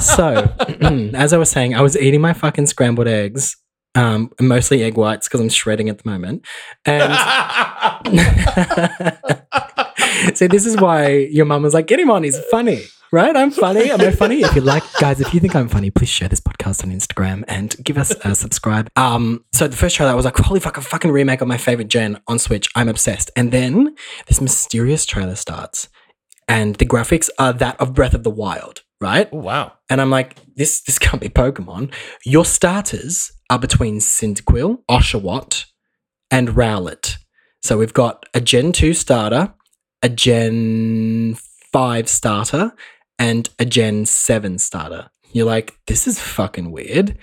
so, as I was saying, I was eating my fucking scrambled eggs, um, mostly egg whites because I'm shredding at the moment. And See, this is why your mum was like, get him on, he's funny. Right? I'm funny. Am I funny? If you like, guys, if you think I'm funny, please share this podcast on Instagram and give us a subscribe. Um, so the first trailer, I was like, holy fuck, a fucking remake of my favorite gen on Switch. I'm obsessed. And then this mysterious trailer starts, and the graphics are that of Breath of the Wild, right? Oh, wow. And I'm like, this this can't be Pokemon. Your starters are between Cyndaquil, Oshawott, and Rowlet. So we've got a Gen 2 starter, a Gen 5 starter, and a Gen 7 starter. You're like, this is fucking weird.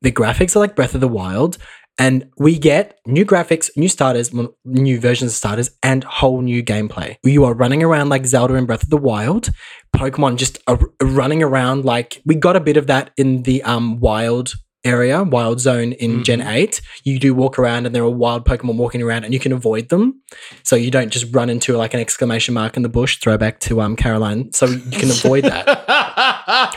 The graphics are like Breath of the Wild, and we get new graphics, new starters, new versions of starters, and whole new gameplay. You are running around like Zelda in Breath of the Wild. Pokemon just running around like we got a bit of that in the um wild area, wild zone in Gen 8. You do walk around and there are wild Pokemon walking around and you can avoid them. So you don't just run into like an exclamation mark in the bush, throwback to um Caroline. So you can avoid that.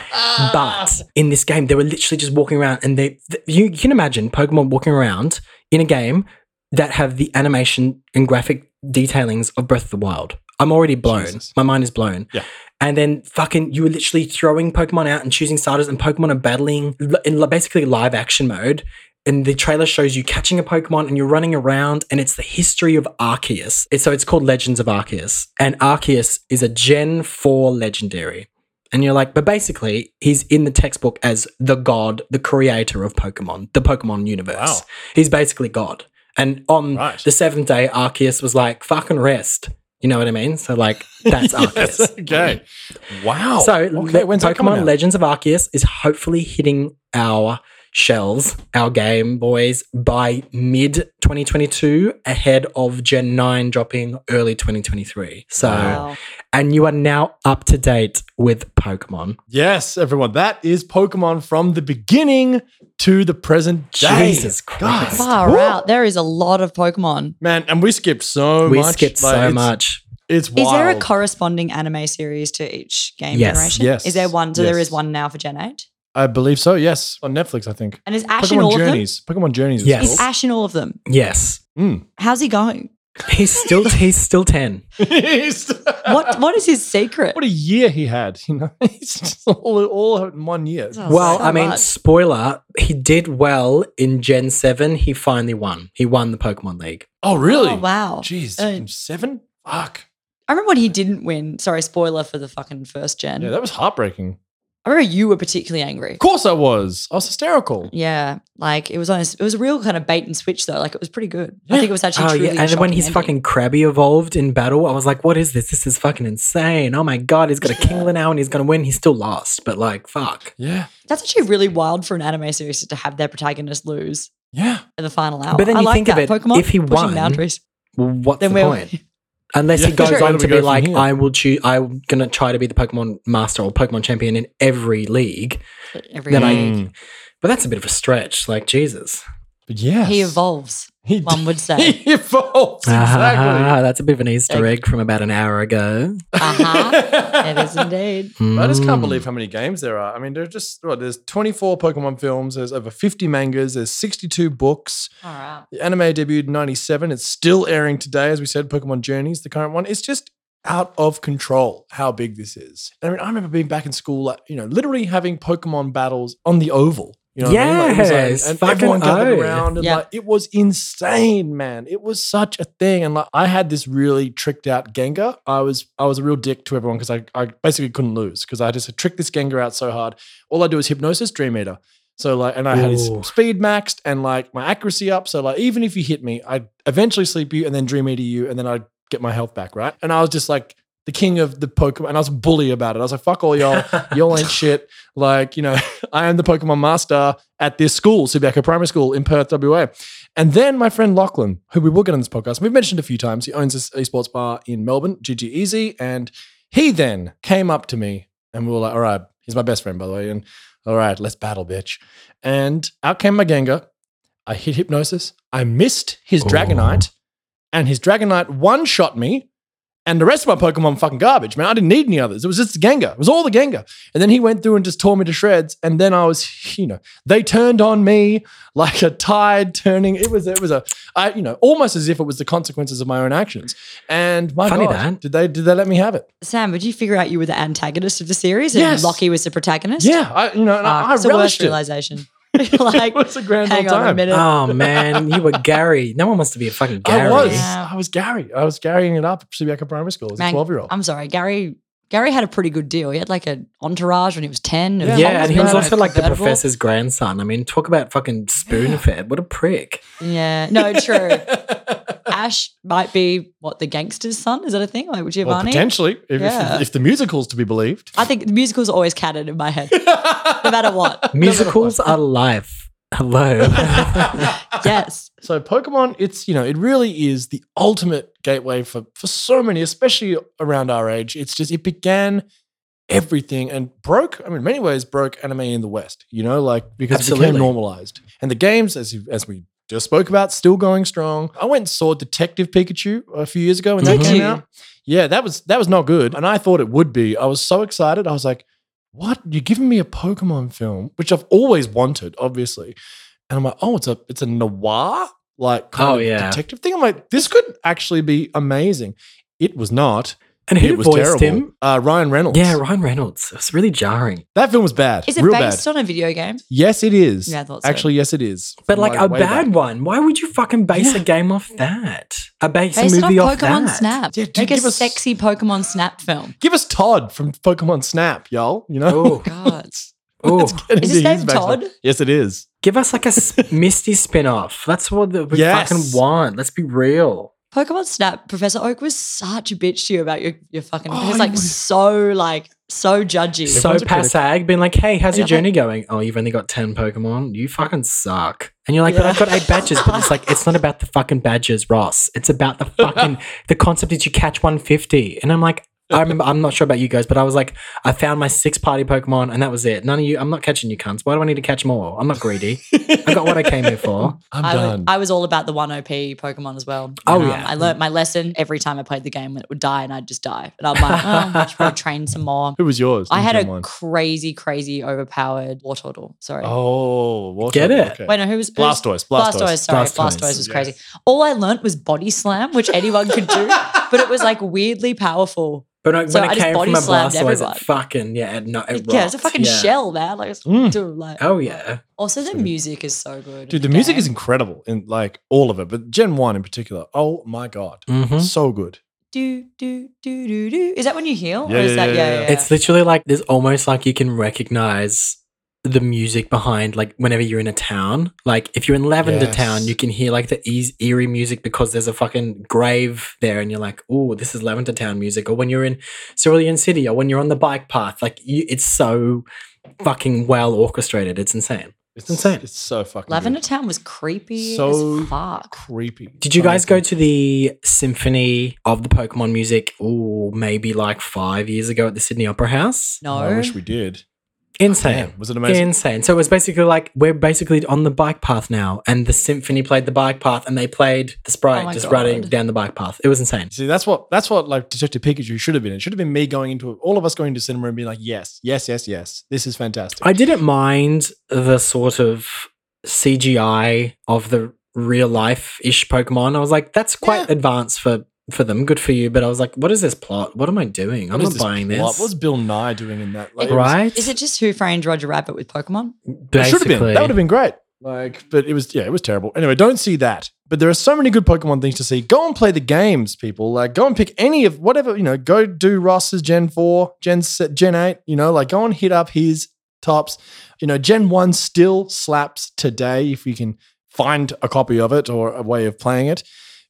But in this game, they were literally just walking around, and they th- you can imagine Pokemon walking around in a game that have the animation and graphic detailings of Breath of the Wild. I'm already blown. Jesus. My mind is blown. Yeah. And then fucking, you were literally throwing Pokemon out and choosing starters, and Pokemon are battling in basically live action mode. And the trailer shows you catching a Pokemon and you're running around, and it's the history of Arceus. So it's called Legends of Arceus. And Arceus is a Gen 4 legendary. And you're like, but basically, he's in the textbook as the god, the creator of Pokemon, the Pokemon universe. Wow. He's basically God. And on Right. the seventh day, Arceus was like, fucking rest. You know what I mean? So, like, that's Arceus. Yes, okay. Wow. So, okay, when's Pokemon? Legends of Arceus is hopefully hitting our shells, our Game Boys, by mid 2022, ahead of Gen 9 dropping early 2023. So, Wow. and you are now up to date with Pokemon. Yes, everyone. That is Pokemon from the beginning to the present day. Jesus God. Christ. Far Woo. out. There is a lot of Pokemon. Man, and we skipped so we much. skipped Like, so much. It's wild. Is there a corresponding anime series to each game Yes. generation? Yes. Is there one? So there Yes. is one now for Gen 8? I believe so. Yes, on Netflix, I think. And is Ash in all Pokemon of them? Journeys. Pokemon Journeys. Yes. Is Ash in all of them? Yes. Mm. How's he going? He's still he's still 10. What What is his secret? What a year he had. You know, he's just all, all in one year. Oh, Well, so I mean, much. spoiler, he did well in Gen 7. He finally won. He won the Pokemon League. Oh, really? Oh, wow. Jeez, Uh, seven. Fuck. I remember when he didn't win. Sorry, spoiler for the fucking first gen. Yeah, that was heartbreaking. I remember you were particularly angry. Of course, I was. I was hysterical. Yeah, like it was on. A, it was a real kind of bait and switch though. Like it was pretty good. I think it was actually. Oh, truly yeah. a And when shocking his ending. fucking Krabby evolved in battle, I was like, what is this? This is fucking insane. Oh my God, he's got a Kingler now and he's going to win. He's still lost, but like, fuck. Yeah, That's actually really wild for an anime series to have their protagonist lose yeah. in the final hour. But then I you like think of it, Pokemon if he won, boundaries. Well, what's Then the we're point? Unless Yeah, he goes sure. On to go be like, here? I will choose, I'm going to try to be the Pokemon master or Pokemon champion in every league. every Then I- league. Mm. But that's a bit of a stretch. Like, Jesus. But yes. he evolves. He One would say. He evolves. Exactly. Ah, that's a bit of an Easter Egg. egg from about an hour ago. Uh-huh. it is indeed. I just can't Mm. believe how many games there are. I mean, there's just what, there's 24 Pokemon films. There's over 50 mangas. There's 62 books. All right. The anime debuted in 97. It's still airing today, as we said. Pokemon Journeys, the current one. It's just out of control how big this is. I mean, I remember being back in school, like, you know, literally having Pokemon battles on the oval. You know what I mean? Like, it was like- and fucking everyone gathered oath. around, and Yeah. like it was insane, man. It was such a thing, and like I had this really tricked out Gengar. I was I was a real dick to everyone because I, I basically couldn't lose because I just tricked this Gengar out so hard. All I do is hypnosis, Dream Eater. So like, and I had his speed maxed and like my accuracy up. So like, even if you hit me, I'd eventually sleep you and then Dream Eater you, and then I'd get my health back, right? And I was just like the king of the Pokemon, and I was a bully about it. I was like, fuck all y'all, y'all ain't shit. Like, you know, I am the Pokemon master at this school, Subiaco Primary School in Perth, WA. And then my friend Lachlan, who we will get on this podcast, we've mentioned a few times, he owns this esports bar in Melbourne, GG Easy. And he then came up to me and we were like, all right, he's my best friend, by the way. And all right, let's battle, bitch. And out came my Gengar. I hit hypnosis. I missed his Ooh. Dragonite, and his Dragonite one shot me. And the rest of my Pokemon fucking garbage, man. I didn't need any others. It was just the Gengar. It was all the Gengar. And then he went through and just tore me to shreds. And then I was, you know, they turned on me like a tide turning. It was, it was a, I, you know, almost as if it was the consequences of my own actions. And my Funny God, that. did they, did they let me have it? Sam, would you figure out you were the antagonist of the series and Yes. Lockie was the protagonist? Yeah, I, you know, and Fuck, I, ah, I it's the worst it. realization. like, what's a grand hang old on a time. minute. Oh man, you were Gary. No one wants to be a fucking Gary. I was, Yeah. I was Gary. I was carrying it up at Subiaco Primary School as a 12 year old. I'm sorry, Gary. Gary had a pretty good deal. He had like an entourage when he was ten. Yeah, Yeah, and he was also like the professor's grandson. I mean, talk about fucking spoon fed. What a prick. Yeah, no, true. Ash might be what the gangster's son. Is that a thing? Like well, Giovanni? potentially, if, Yeah. if, if the musical's to be believed. I think the musicals are always canon in my head, no matter what. Musicals are life. Hello. Yes, So Pokemon, it's you know, it really is the ultimate gateway for for so many, especially around our age. It's just it began everything and broke. I mean, in many ways, broke anime in the West. You know, like because it Absolutely. became normalized, and the games, as you, as we just spoke about, still going strong. I went and saw Detective Pikachu a few years ago when that Did came you? out. Yeah, that was that was not good, and I thought it would be. I was so excited. I was like, "What? You're giving me a Pokemon film, which I've always wanted, obviously." And I'm like, "Oh, it's a it's a noir like oh, kind Oh, of yeah. detective thing." I'm like, "This could actually be amazing." It was not. And who it was voiced terrible. him? Uh, Ryan Reynolds. Yeah, Ryan Reynolds. It was really jarring. that film was bad. is it real based bad. on a video game? yes, it is. Yeah, I thought so. Actually, yes, it is. But From, like a bad back. one. Why would you fucking base Yeah. a game off that? A base Based a it on movie off Pokemon that? Snap. Yeah, dude, Make a us- sexy Pokemon Snap film. Give us Todd from Pokemon Snap, y'all. You know. Oh, God. oh. Let's Is his into name backstory. Todd? Yes, it is. Give us like a Misty spin-off. That's what the, we Yes. fucking want. Let's be real. Pokemon Snap, Professor Oak was such a bitch to you about your, your fucking. Oh, he was like was- so like so judgy. so Everyone's a passag, being like, "Hey, how's your Yeah. journey going? Oh, you've only got ten Pokemon. You fucking suck." And you're like, "But I've got eight badges." But it's like, it's not about the fucking badges, Ross. It's about the fucking the concept that you catch 150. And I'm like, I remember. I'm not sure about you guys, but I was like, I found my six party Pokemon, and that was it. None of you. I'm not catching you cunts. Why do I need to catch more? I'm not greedy. I got what I came here for. I'm I, wa- done. I was all about the 1 OP Pokemon as well. Oh, Um, yeah. I learnt my lesson every time I played the game when it would die and I'd just die. And I'm like, oh, I should probably train some more. Who was yours? I had a one? crazy, crazy overpowered Wartortle. Sorry. Oh, what Get it? Okay. Wait, no, who was who's- Blastoise. Blastoise. Blastoise, sorry. Blastoise. Blastoise, was Yes. crazy. All I learnt was body slam, which anyone could do, but it was like weirdly powerful. But when So it I just came body from a slammed Blastoise, everyone. it fucking yeah, it, no, it yeah, it's a fucking Yeah. shell, man. Like, it's Mm. dude, like Oh yeah. also the music is so good. Dude, the in music is incredible in like all of it, but Gen 1 in particular. Oh my God. Mhm. So good. do do do do do. Is that when you heal? Yeah, or is yeah, that yeah, yeah, yeah. yeah, It's literally like there's almost like you can recognize the music behind like whenever you're in a town. Like if you're in Lavender Yes. Town, you can hear like the eas- eerie music because there's a fucking grave there, and you're like, "Oh, this is Lavender Town music." Or when you're in Cerulean City, or when you're on the bike path, like you, it's so fucking well orchestrated. It's insane. It's insane. It's so fucking Lavender good. Town was creepy So as fuck. creepy. Did you guys go to the symphony of the Pokemon music? Oh, maybe like five years ago at the Sydney Opera House. No, I wish we did. Insane. Damn, was it amazing? Insane. So it was basically like we're basically on the bike path now, and the symphony played the bike path, and they played the sprite Oh just God. running down the bike path. It was insane. See, that's what that's what like Detective Pikachu should have been. It should have been me going into all of us going to cinema and being like, yes, yes, yes, yes. This is fantastic. I didn't mind the sort of CGI of the real life ish Pokemon. I was like, that's quite Yeah. advanced for for them. Good for you. But I was like, what is this plot? What am I doing? I'm What is not buying plot? this. What was Bill Nye doing in that? Like, It- it was- right? Is it just Who Framed Roger Rabbit with Pokemon? It should have been. That would have been great. Like, but it was yeah, it was terrible. Anyway, don't see that. But there are so many good Pokemon things to see. Go and play the games, people. Like, go and pick any of whatever you know. Go do Ross's Gen Four, Gen se- Gen Eight. You know, like go and hit up his tops. You know, Gen One still slaps today if you can find a copy of it or a way of playing it.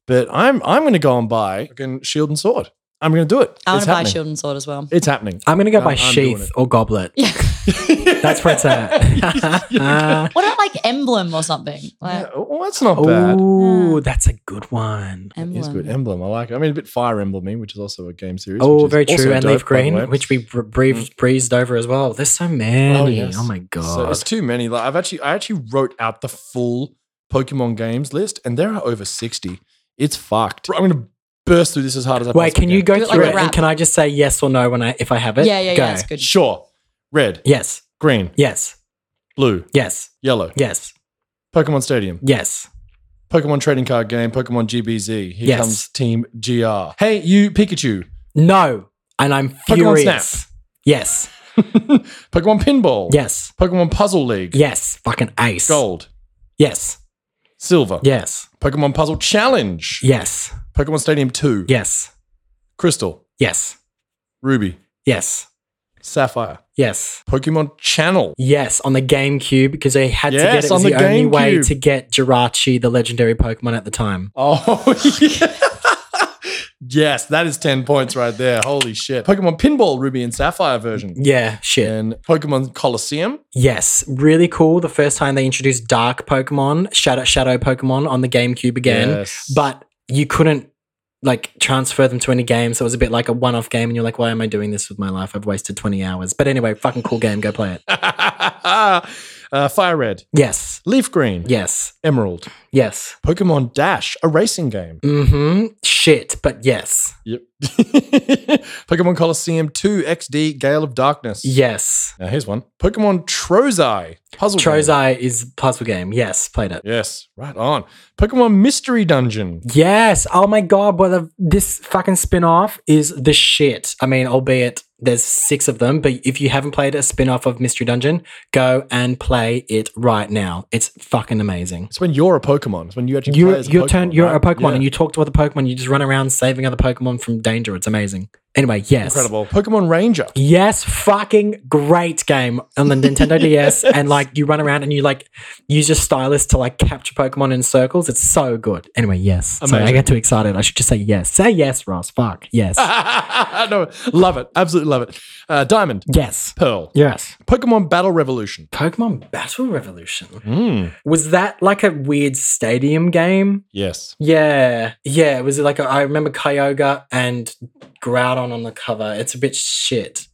But I'm I'm going to go and buy fucking Shield and Sword. I'm going to do it. I'm it's to buy happening. Shield and Sword as well. It's happening. I'm gonna go uh, I'm- by I'm doing Sheath it. or Goblet. Yeah. That's where it's at. what about like Emblem or something? Like Yeah, well, that's not bad. Oh, Yeah. that's a good one. Emblem. It's good emblem. I like it. I mean, a bit Fire Emblem, which is also a game series. Oh, which is very also true. And dope, Leaf by the way. Green, which we br- breezed, mm. breezed over as well. There's so many. Oh, oh yes. my So god. it's too many. Like I've actually, I actually wrote out the full Pokemon games list, and there are over sixty. It's fucked. I'm gonna burst through this as hard as I. Can. Wait, can you go Do it like through a it? And rap. can I just say yes or no when I if I have it? Yeah, yeah, Go. yeah. It's good. Sure. Red, Yes. green, Yes. blue, Yes. yellow. Yes. Pokemon Stadium, Yes. Pokemon trading card game, Pokemon GB2. Here Yes. comes Team GR. Hey, you Pikachu. No. And I'm Pokemon furious. Snap. Yes. Pokemon Pinball. Yes. Pokemon Puzzle League. Yes. Fucking ace. Gold. Yes. Silver. Yes. Pokemon Puzzle Challenge. Yes. Pokemon Stadium 2. Yes. Crystal. Yes. Ruby. Yes. Sapphire. Yes. Pokemon Channel. Yes, on the GameCube because they had to get Yes, it. It was on the, the only way GameCube. to get Jirachi, the legendary Pokemon at the time. Oh, yeah. Yes, that is 10 points right there. Holy shit. Pokemon Pinball Ruby and Sapphire version. Yeah, shit. And Pokemon Colosseum. Yes, really cool. The first time they introduced Dark Pokemon, Shadow Shadow Pokemon on the GameCube again, Yes. but you couldn't like transfer them to any game, so it was a bit like a one-off game, and you're like, why am I doing this with my life? I've wasted 20 hours. But anyway, fucking cool game. Go play it. uh, Fire Red. Yes, Leaf Green. yes, Emerald. yes. Pokemon Dash, a racing game. Mm-hmm. Shit, but yes, Yep. Pokemon Colosseum 2 XD Gale of Darkness. yes. Now here's one. Pokemon Trozei. Puzzle game. Trozei is puzzle game. Yes, played it. Yes, right on. Pokemon Mystery Dungeon. Yes. Oh my god, brother. This fucking spin-off is the shit. I mean, albeit there's six of them, but if you haven't played a spin-off of Mystery Dungeon, go and play it right now. It's fucking amazing. It's when you're a Pokemon. It's when you actually play You're as a your Pokemon, turn. You're a? Pokemon, Yeah. and you talk to other Pokemon. You just run around saving other Pokemon from danger. It's amazing. Anyway, yes. Incredible. Pokemon Ranger. Yes, fucking great game on the Nintendo DS. And like you run around and you like use your stylus to like capture Pokemon in circles. It's so good. Anyway, yes. Sorry, I get too excited. I should just say yes. Say yes, Ross. Fuck. Yes. no, love it. Absolutely love it. Uh, Diamond. yes. Pearl. Yes. Pokemon Battle Revolution. Pokemon Battle Revolution. Mm. Was that like a weird stadium game? Yes. Yeah. Yeah. Was it like a, I remember Kyogre and Groudon on the cover. It's a bit shit.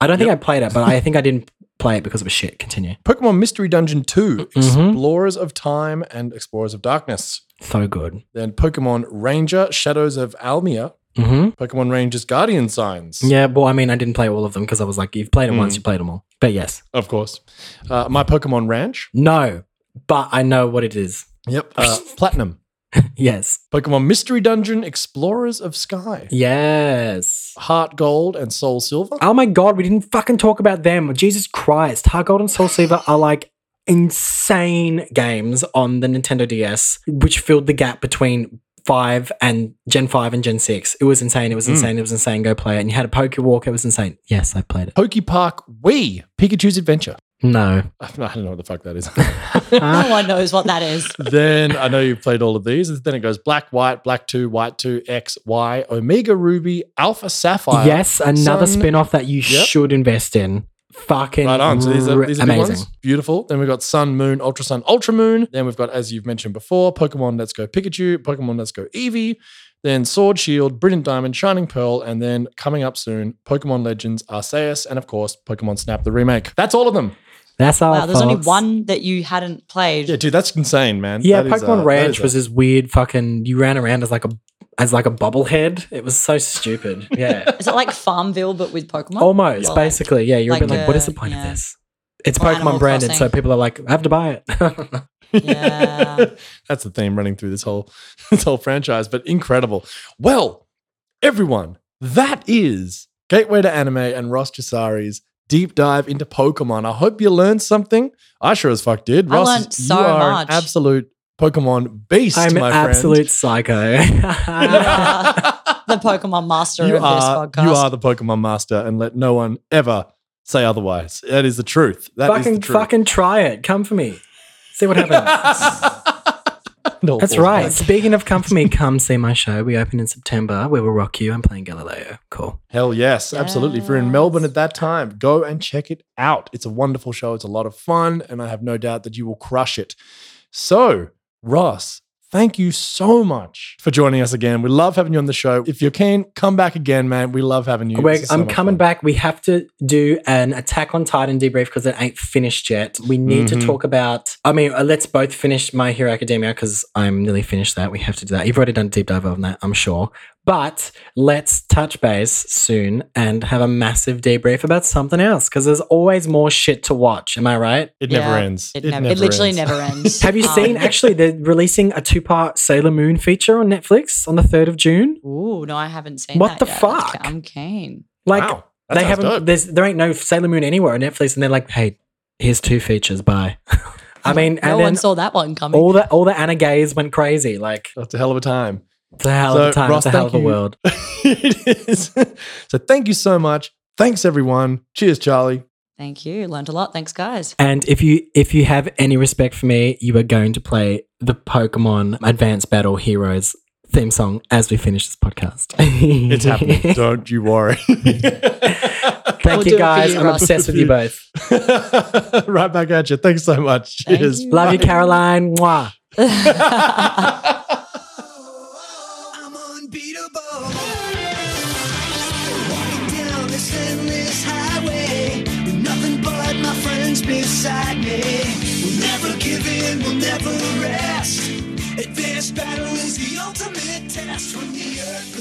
I don't think I played it, but I think I didn't play it because it was shit. Continue. Pokemon Mystery Dungeon 2. Mhm. Explorers of Time and Explorers of Darkness. So good. Then Pokemon Ranger Shadows of Almia. hmm Pokemon Rangers Guardian Signs. Yeah, well, I mean, I didn't play all of them because I was like, you've played them once, you played them all. But yes, Of course. Uh, My Pokemon Ranch. no, but I know what it is. Yep. Uh, Platinum. Yes, Pokemon Mystery Dungeon Explorers of Sky. yes. Heart Gold and Soul Silver. Oh my god, we didn't fucking talk about them. Jesus Christ, Heart Gold and Soul Silver are like insane games on the Nintendo DS, which filled the gap between five and Gen five and Gen six. It was insane. It was hmm. insane. It was insane. Go play it. And you had a Poke Walk. It was insane. Yes, I played it. Pokepark Wii. Pikachu's Adventure. No. I don't know what the fuck that is. No one knows what that is. then I know you've played all of these. Then it goes Black, White, Black 2, White 2, X, Y, Omega Ruby, Alpha Sapphire. yes, another Sun- spin-off that you Yep. should invest in. Fucking Right on. So these are, these are big amazing. ones. Beautiful. Then we've got Sun, Moon, Ultra Sun, Ultra Moon. Then we've got, as you've mentioned before, Pokemon Let's Go Pikachu, Pokemon Let's Go Eevee. Then Sword, Shield, Brilliant Diamond, Shining Pearl, and then coming up soon, Pokemon Legends Arceus, and of course, Pokemon Snap the remake. That's all of them. That's all. Wow, there's only folks. one that you hadn't played. Yeah, dude, that's insane, man. Yeah, That is, Pokemon uh, Ranch that is, uh, was this weird fucking. You ran around as like a as like a bobblehead. It was so stupid. Yeah, Is it like Farmville but with Pokemon? almost Or like- basically. Yeah, you're a bit like like, what is a- the point yeah. of this? It's Or Animal Pokemon branded, so Crossing. people are like, I have to buy it. Yeah. That's the theme running through this whole this whole franchise, but incredible. Well, everyone, that is Gateway to Anime and Ross Chisari's deep dive into Pokemon. I hope you learned something. I sure as fuck did. I Ross, learned so you are much. an absolute Pokemon beast, I'm an my absolute psycho. the Pokemon master. You of are, this podcast. you are the Pokemon master, and let no one ever say otherwise. That is the truth. That is fucking the truth. fucking try it. Come for me. See what happens. No, That's right. not. Speaking of come for me, come see my show. We open in September. We will rock you. I'm playing Galileo. Cool. Hell yes, absolutely. If you're in Melbourne at that time, go and check it out. It's a wonderful show. It's a lot of fun, and I have no doubt that you will crush it. So, Ross, thank you so much for joining us again. We love having you on the show. If you can, come back again, man. We love having you. So I'm coming fun. back. We have to do an Attack on Titan debrief because it ain't finished yet. We need Mhm. to talk about. I mean, uh, let's both finish My Hero Academia because I'm nearly finished that. We have to do that. You've already done a deep dive on that, I'm sure. But let's touch base soon and have a massive debrief about something else because there's always more shit to watch. Am I right? It never Yeah, ends. It, never, it literally never ends. Have you seen? Um, Actually, they're releasing a two-part Sailor Moon feature on Netflix on the third of June. Ooh, no, I haven't seen that. What the yet. fuck? I'm keen. Like Wow, that they haven't. dope. There's there ain't no Sailor Moon anywhere on Netflix, and they're like, hey, here's two features. Bye. I mean, no and one then saw that one coming. all the all the Anna gays went crazy. Like That's a hell of a time. It's a hell So, of a time. Ross, it's a hell of a world. it is. So, thank you so much. Thanks, everyone. Cheers, Charlie. Thank you. Learned a lot. Thanks, guys. And if you if you have any respect for me, you are going to play the Pokemon Advanced Battle Heroes theme song as we finish this podcast. It's happening. Don't you worry. Thank We'll you guys. you, I'm Ross. obsessed with you both. right back at you. Thanks so much. Thank Cheers. you. Love you, Caroline. Mwah. Beside me. We'll never give in, we'll never rest. Advanced battle is the ultimate test from the earth,